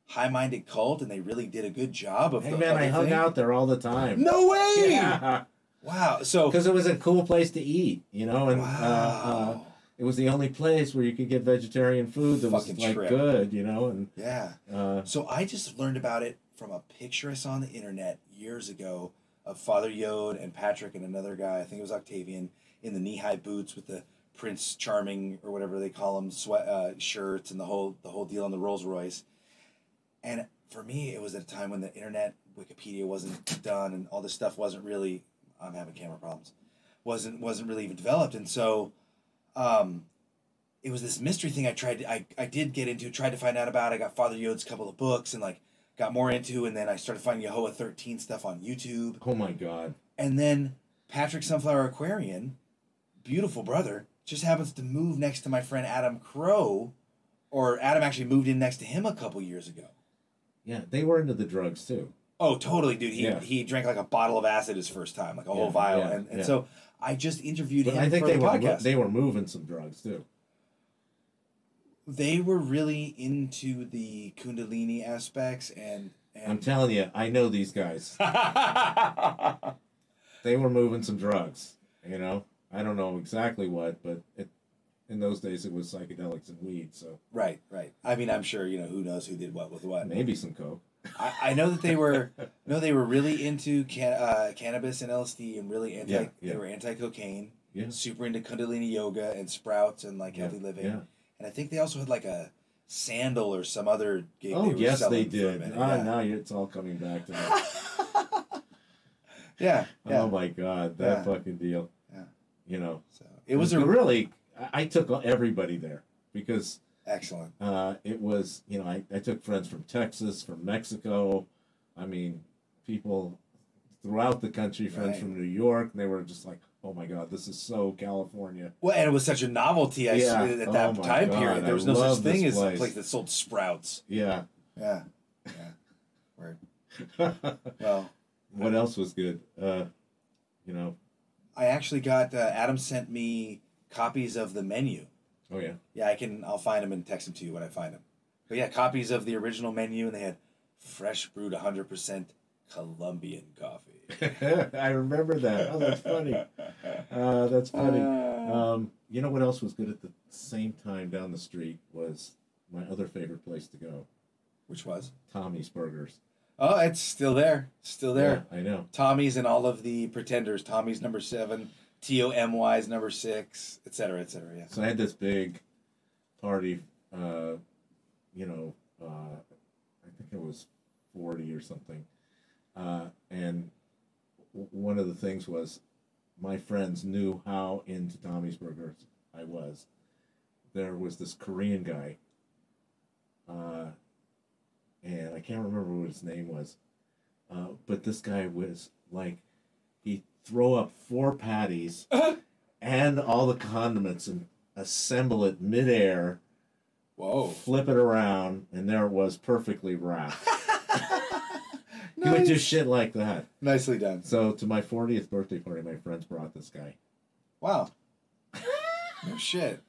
high-minded cult, and they really did a good job of. Hey man, I hung thing. out there all the time. No way! Yeah, Wow. So because it was a cool place to eat, you know, and uh, uh, wow. It was the only place where you could get vegetarian food that was like trip. good, you know, and yeah. uh, So I just learned about it from a picture I saw on the internet years ago of Father Yod and Patrick and another guy, I think it was Octavian, in the knee-high boots with the Prince Charming or whatever they call them sweat uh, shirts and the whole the whole deal on the Rolls Royce. And for me, it was at a time when the internet, Wikipedia wasn't done, and all this stuff wasn't really. I'm having camera problems. wasn't wasn't really even developed, and so. Um, it was this mystery thing I tried to, I, I did get into, tried to find out about. I got Father Yod's couple of books and like got more into and then I started finding Ya Ho Wha 13 stuff on YouTube. oh my God, And then Patrick Sunflower Aquarian, beautiful brother, just happens to move next to my friend Adam Crow, or Adam actually moved in next to him a couple years ago. yeah, they were into the drugs too. Oh, totally, dude. He, Yeah. he drank like a bottle of acid his first time, like a whole Yeah, vial. yeah, and and so I just interviewed But him I think for they the were podcast. they were moving some drugs too. they were really into the Kundalini aspects and. I'm telling you, I know these guys. They were moving some drugs. You know, I don't know exactly what, but it, in those days it was psychedelics and weed. So right, right. I mean, I'm sure you know who knows who did what with what. maybe some coke. I, I know that they were no, they were really into can, uh, cannabis and LSD and really anti. Yeah, yeah. They were anti cocaine. Yeah. Super into Kundalini yoga and sprouts and like Yeah, healthy living. yeah. And I think they also had like a sandal or some other gig. Oh they yes, they selling for a did. Ah, yeah. now it's all coming back to me. yeah, yeah. Oh my god, that fucking deal. Yeah. You know, so it was a really. I I took everybody there because excellent. uh, it was you know I, I took friends from Texas, from Mexico. I mean, people throughout the country, friends Right. from New York. And they were just like, oh my god, this is so California. Well, and it was such a novelty. I Yeah. at Oh that time God, period, there I was no such thing as a place. place that sold sprouts. Yeah. Yeah, yeah. Word. Well, what else was good? Uh, you know. I actually got uh, Adam sent me copies of the menu. Oh yeah. Yeah, I can. I'll find them and text them to you when I find them. But yeah, copies of the original menu, and they had fresh brewed 100% Colombian coffee. I remember that. Oh, that's funny. Uh, that's funny. Uh, Um, you know what else was good at the same time down the street was my other favorite place to go, which was? Tommy's Burgers. Oh, it's still there. Still there. Yeah, I know. Tommy's and all of the pretenders. Tommy's number seven. T O M Y's number six, et cetera, et cetera. Yeah. So I had this big party. Uh, you know, uh, I think it was forty or something, uh, and w- one of the things was my friends knew how into Tommy's Burgers I was. There was this Korean guy, uh, and I can't remember what his name was, uh, but this guy was like, throw up four patties and all the condiments and assemble it midair, Whoa. flip it around, and there it was perfectly wrapped. He would do shit like that. Nicely done. So to my 40th birthday party, my friends brought this guy. Wow. no shit.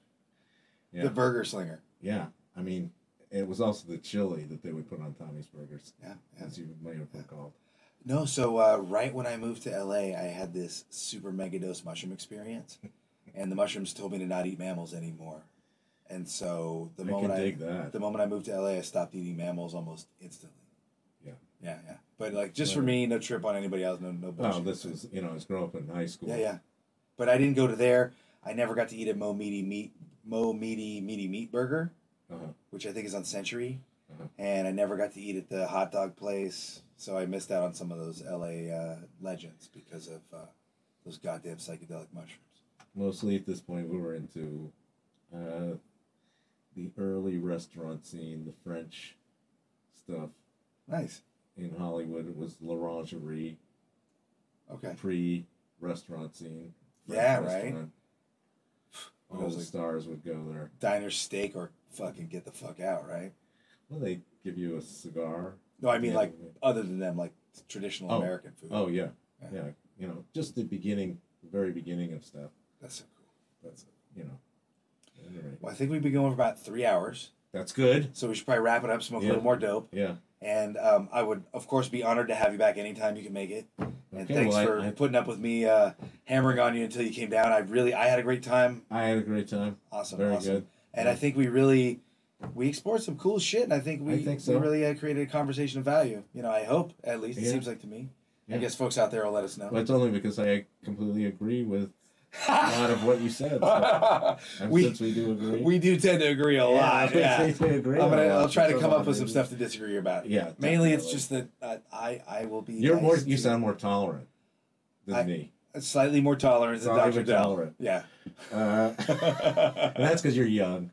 Yeah. The burger slinger. Yeah, I mean, it was also the chili that they would put on Tommy's Burgers, Yeah. yeah. as you may have recalled. No, so uh, right when I moved to LA, I had this super mega dose mushroom experience, and the mushrooms told me to not eat mammals anymore. And so the I moment I that. the moment I moved to LA, I stopped eating mammals almost instantly. Yeah. Yeah, yeah. But like just for me, no trip on anybody else, no no bullshit. Oh, this was, you know, I was growing up in high school. Yeah, yeah. But I didn't go to there. I never got to eat a Mo Meaty Meat Mo Meaty Meaty Meat Burger, Uh-huh. which I think is on Century. And I never got to eat at the hot dog place, so I missed out on some of those LA uh, legends because of uh, those goddamn psychedelic mushrooms. Mostly at this point, we were into uh, the early restaurant scene, the French stuff Nice. in Hollywood. It was L'Orangerie, Okay. pre restaurant scene. Yeah, right. All the like stars would go there. diner steak or fucking get the fuck out, right? Well, they give you a cigar. No, I mean Yeah. like other than them, like traditional Oh. American food. Oh yeah, Yeah. yeah. You know, just the beginning, the very beginning of stuff. That's so cool. That's you know. Anyway, Well, I think we've been going for about three hours, that's good. so we should probably wrap it up, smoke a little more dope, Yeah. and um, I would, of course, be honored to have you back anytime you can make it. And Okay, thanks well, for I- putting up with me uh, hammering on you until you came down. I really, I had a great time. I had a great time. Awesome, Very awesome. good. And I think we really, we explored some cool shit, and I think we, I think so. we really uh, created a conversation of value. You know, I hope at least it Yeah. seems like to me. I Yeah. guess folks out there will let us know. Well, it's only because I completely agree with a lot of what you said. So, and we, since we do agree, we do tend to agree a lot. Yeah. we agree I'm gonna. a lot. I'll try to come up with some stuff to disagree about. Yeah, Mainly, it's definitely. just that uh, I I will be. You're nice more. You to- sound more tolerant than I- me. slightly more tolerant than Slightly Dr. Del. tolerant. Yeah. Uh, and that's because you're young.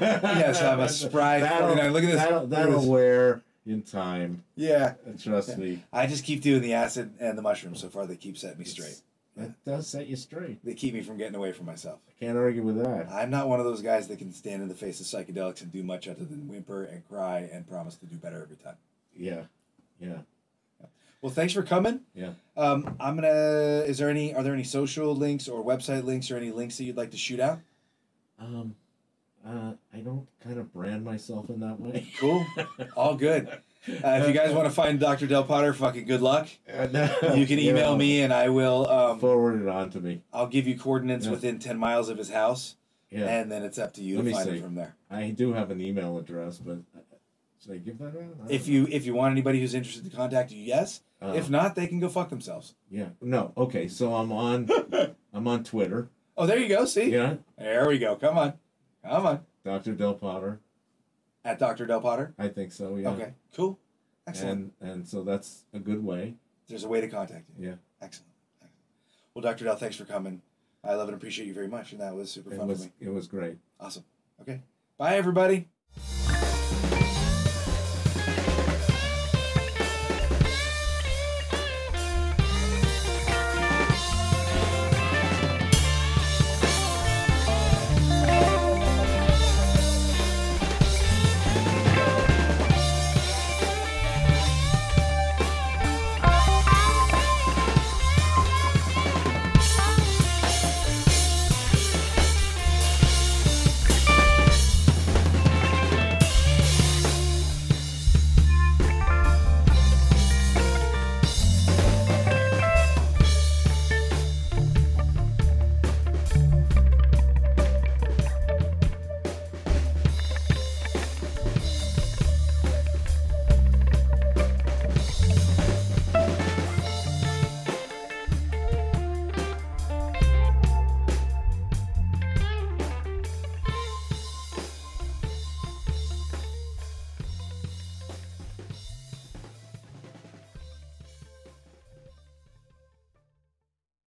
Yes, I'm a spry That'll, 49. Look at this. That'll, that'll this. wear in time. Yeah. Trust me. I just keep doing the acid and the mushrooms. So far, they keep setting me straight. It does set you straight. They keep me from getting away from myself. I can't argue with that. I'm not one of those guys that can stand in the face of psychedelics and do much other than whimper and cry and promise to do better every time. Yeah, yeah, Well, thanks for coming. yeah. Um, I'm gonna. Is there any? Are there any social links or website links or any links that you'd like to shoot out? Um, uh, I don't kind of brand myself in that way. Cool. All good. Uh, if you guys want to find Dr. Del Potter, fucking good luck. You can email know, me and I will. Um, Forward it on to me. I'll give you coordinates Yeah. within ten miles of his house, Yeah, and then it's up to you Let to find see. it from there. I do have an email address, but uh, should I give that out? If know. you if you want anybody who's interested to contact you, yes. Uh, if not, they can go fuck themselves. yeah, no. Okay, so I'm on. I'm on Twitter. Oh, there you go. See, Yeah, there we go. Come on, come on. Dr. Del Potter. At Dr. Del Potter. I think so. Yeah. Okay, cool. Excellent. And and so that's a good way. There's a way to contact you. Yeah. Excellent. Excellent. Well, Dr. Del, thanks for coming. I love and appreciate you very much, and that was super It fun was with me. it was great. Awesome. Okay. Bye, everybody.